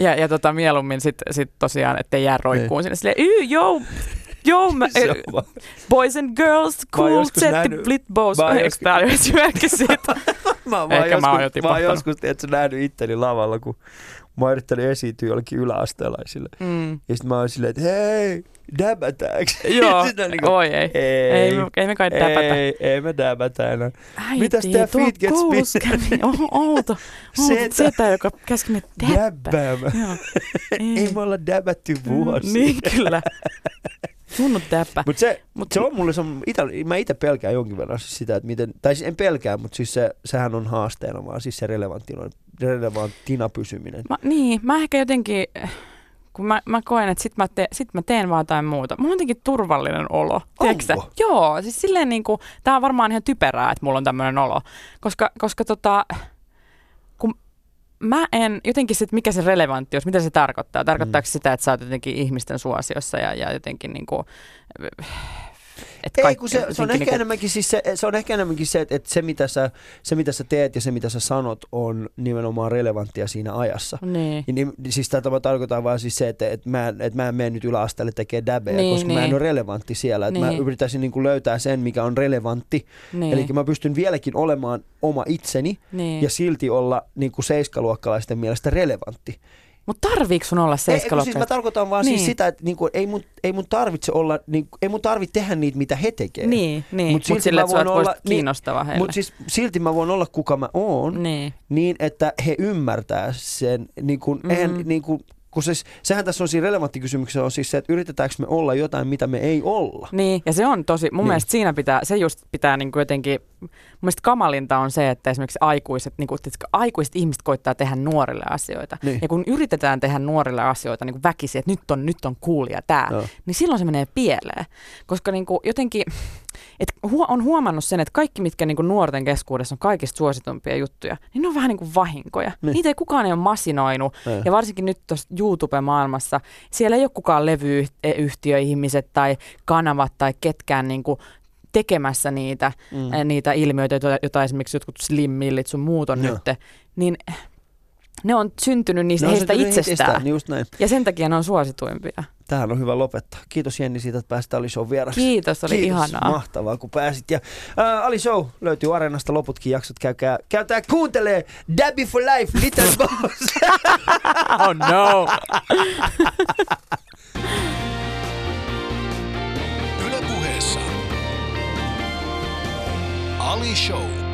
ja, ja tota, mieluummin sitten sit tosiaan, ettei jää roikkuun sinne silleen, "Yy, joo, joo, mä, *laughs* vaan- boys and girls, cool, blitbows. *laughs* mä oon Eikö tää ole esimerkki siitä? Mä, oon Ehkä joskus, mä oon jo mä oon tipahtanut. joskus tiedätkö, nähnyt itteni lavalla, kun mä yrittänyt esiintyä jollekin yläasteelaisille. Mm. Ja sitten mä oon silleen, että hei, däbätääks? *laughs* Joo, Sitten on niinku, oi ei. ei, Ei, me, ei me kai täpätä. ei, ei me däbätä enää. Äiti, Mitäs tää Feet Gets koulussa Me? kävi *laughs* o- outo. Se, outo että- setä, joka käski täppää. Däbbäämä. Joo. *laughs* Ei me olla däbätty vuosi. Niin, kyllä. Tunnut täppä. Mutta se, Mut, se on mulle, se on, itä, mä itse pelkään jonkin verran siis sitä, että miten, tai siis en pelkää, mutta siis se, sehän on haasteena vaan, siis se relevanttina, relevanttina pysyminen. Mä, niin, mä ehkä jotenkin, kun mä, mä koen, että sit mä, te, sit mä teen vaan jotain muuta. Mulla on jotenkin turvallinen olo. Onko? Joo, siis silleen niin kuin, tää on varmaan ihan typerää, että mulla on tämmöinen olo. Koska, koska tota, mä en, jotenkin sit, mikä se relevanttius, mitä se tarkoittaa? Tarkoittaako Mm. sitä, että sä oot jotenkin ihmisten suosiossa ja, ja jotenkin niin kuin, Ei, kun se, se, on ehkä niinku- enemmänkin siis se, se on ehkä enemmänkin se, että, että se, mitä sä, se mitä sä teet ja se mitä sä sanot on nimenomaan relevanttia siinä ajassa. Niin. Ja niin, siis tätä mä tarkoitan vaan siis se, että, että, mä, että mä en mene nyt yläasteelle tekemään dabeja, Niin, koska mä en niin. ole relevantti siellä. Että mä Niin. yritäisin niin kuin löytää sen, mikä on relevantti. Niin. Eli mä pystyn vieläkin olemaan oma itseni niin. ja silti olla niin kuin seiskaluokkalaisten mielestä relevantti. Mutta tarviiko sun olla Ei, ei, kun siis mä tarkoitan vaan Niin. siis sitä, että niinku, ei, mun, ei mun tarvitse olla, niinku, ei mun tarvitse tehdä niitä, mitä he tekee. Niin, niin. Mut mutta silti Mut sillä, mä voin olla- niin, kiinnostava heille. Mutta siis silti mä voin olla kuka mä oon, niin. niin että he ymmärtää sen, niin kun, Mhm. eihän, niin kun, siis, sehän tässä on siinä relevantti kysymyksessä on siis se, että yritetäänkö me olla jotain, mitä me ei olla. Niin, ja se on tosi, mun Niin. mielestä siinä pitää, se just pitää niin kuin jotenkin, mun mielestä kamalinta on se, että esimerkiksi aikuiset, niin kuin, että aikuiset ihmiset koittaa tehdä nuorille asioita. Niin. Ja kun yritetään tehdä nuorille asioita niin kuin väkisin, että nyt on, nyt on cool ja tää, Joo. niin silloin se menee pieleen. Koska niin kuin jotenkin, et huo, on huomannut sen, että kaikki, mitkä niin kuin nuorten keskuudessa on kaikista suositumpia juttuja, niin ne on vähän niin kuin vahinkoja. Niin. Niitä ei kukaan ei ole masinoinut. Ei. Ja varsinkin nyt tuossa YouTube-maailmassa, siellä ei ole kukaan levyyhtiöihmiset tai kanavat tai ketkään niin kuin tekemässä niitä, Mm. mm. niitä ilmiöitä, joita, joita esimerkiksi jotkut slimmillit sun muut on Joo. nyt, niin ne on syntynyt niistä on heistä syntynyt itsestään. Just näin. Ja sen takia ne on suosituimpia. Tähän on hyvä lopettaa. Kiitos Jenni siitä, että pääsit Ali Show vieraksi. Kiitos, oli Kiitos, ihanaa. mahtavaa kun pääsit. Ja ää, Ali Show löytyy Areenasta loputkin jaksot. Käykää, käykää kuuntelee Dabby for Life, Little Boss. *laughs* Oh no! Ali Show.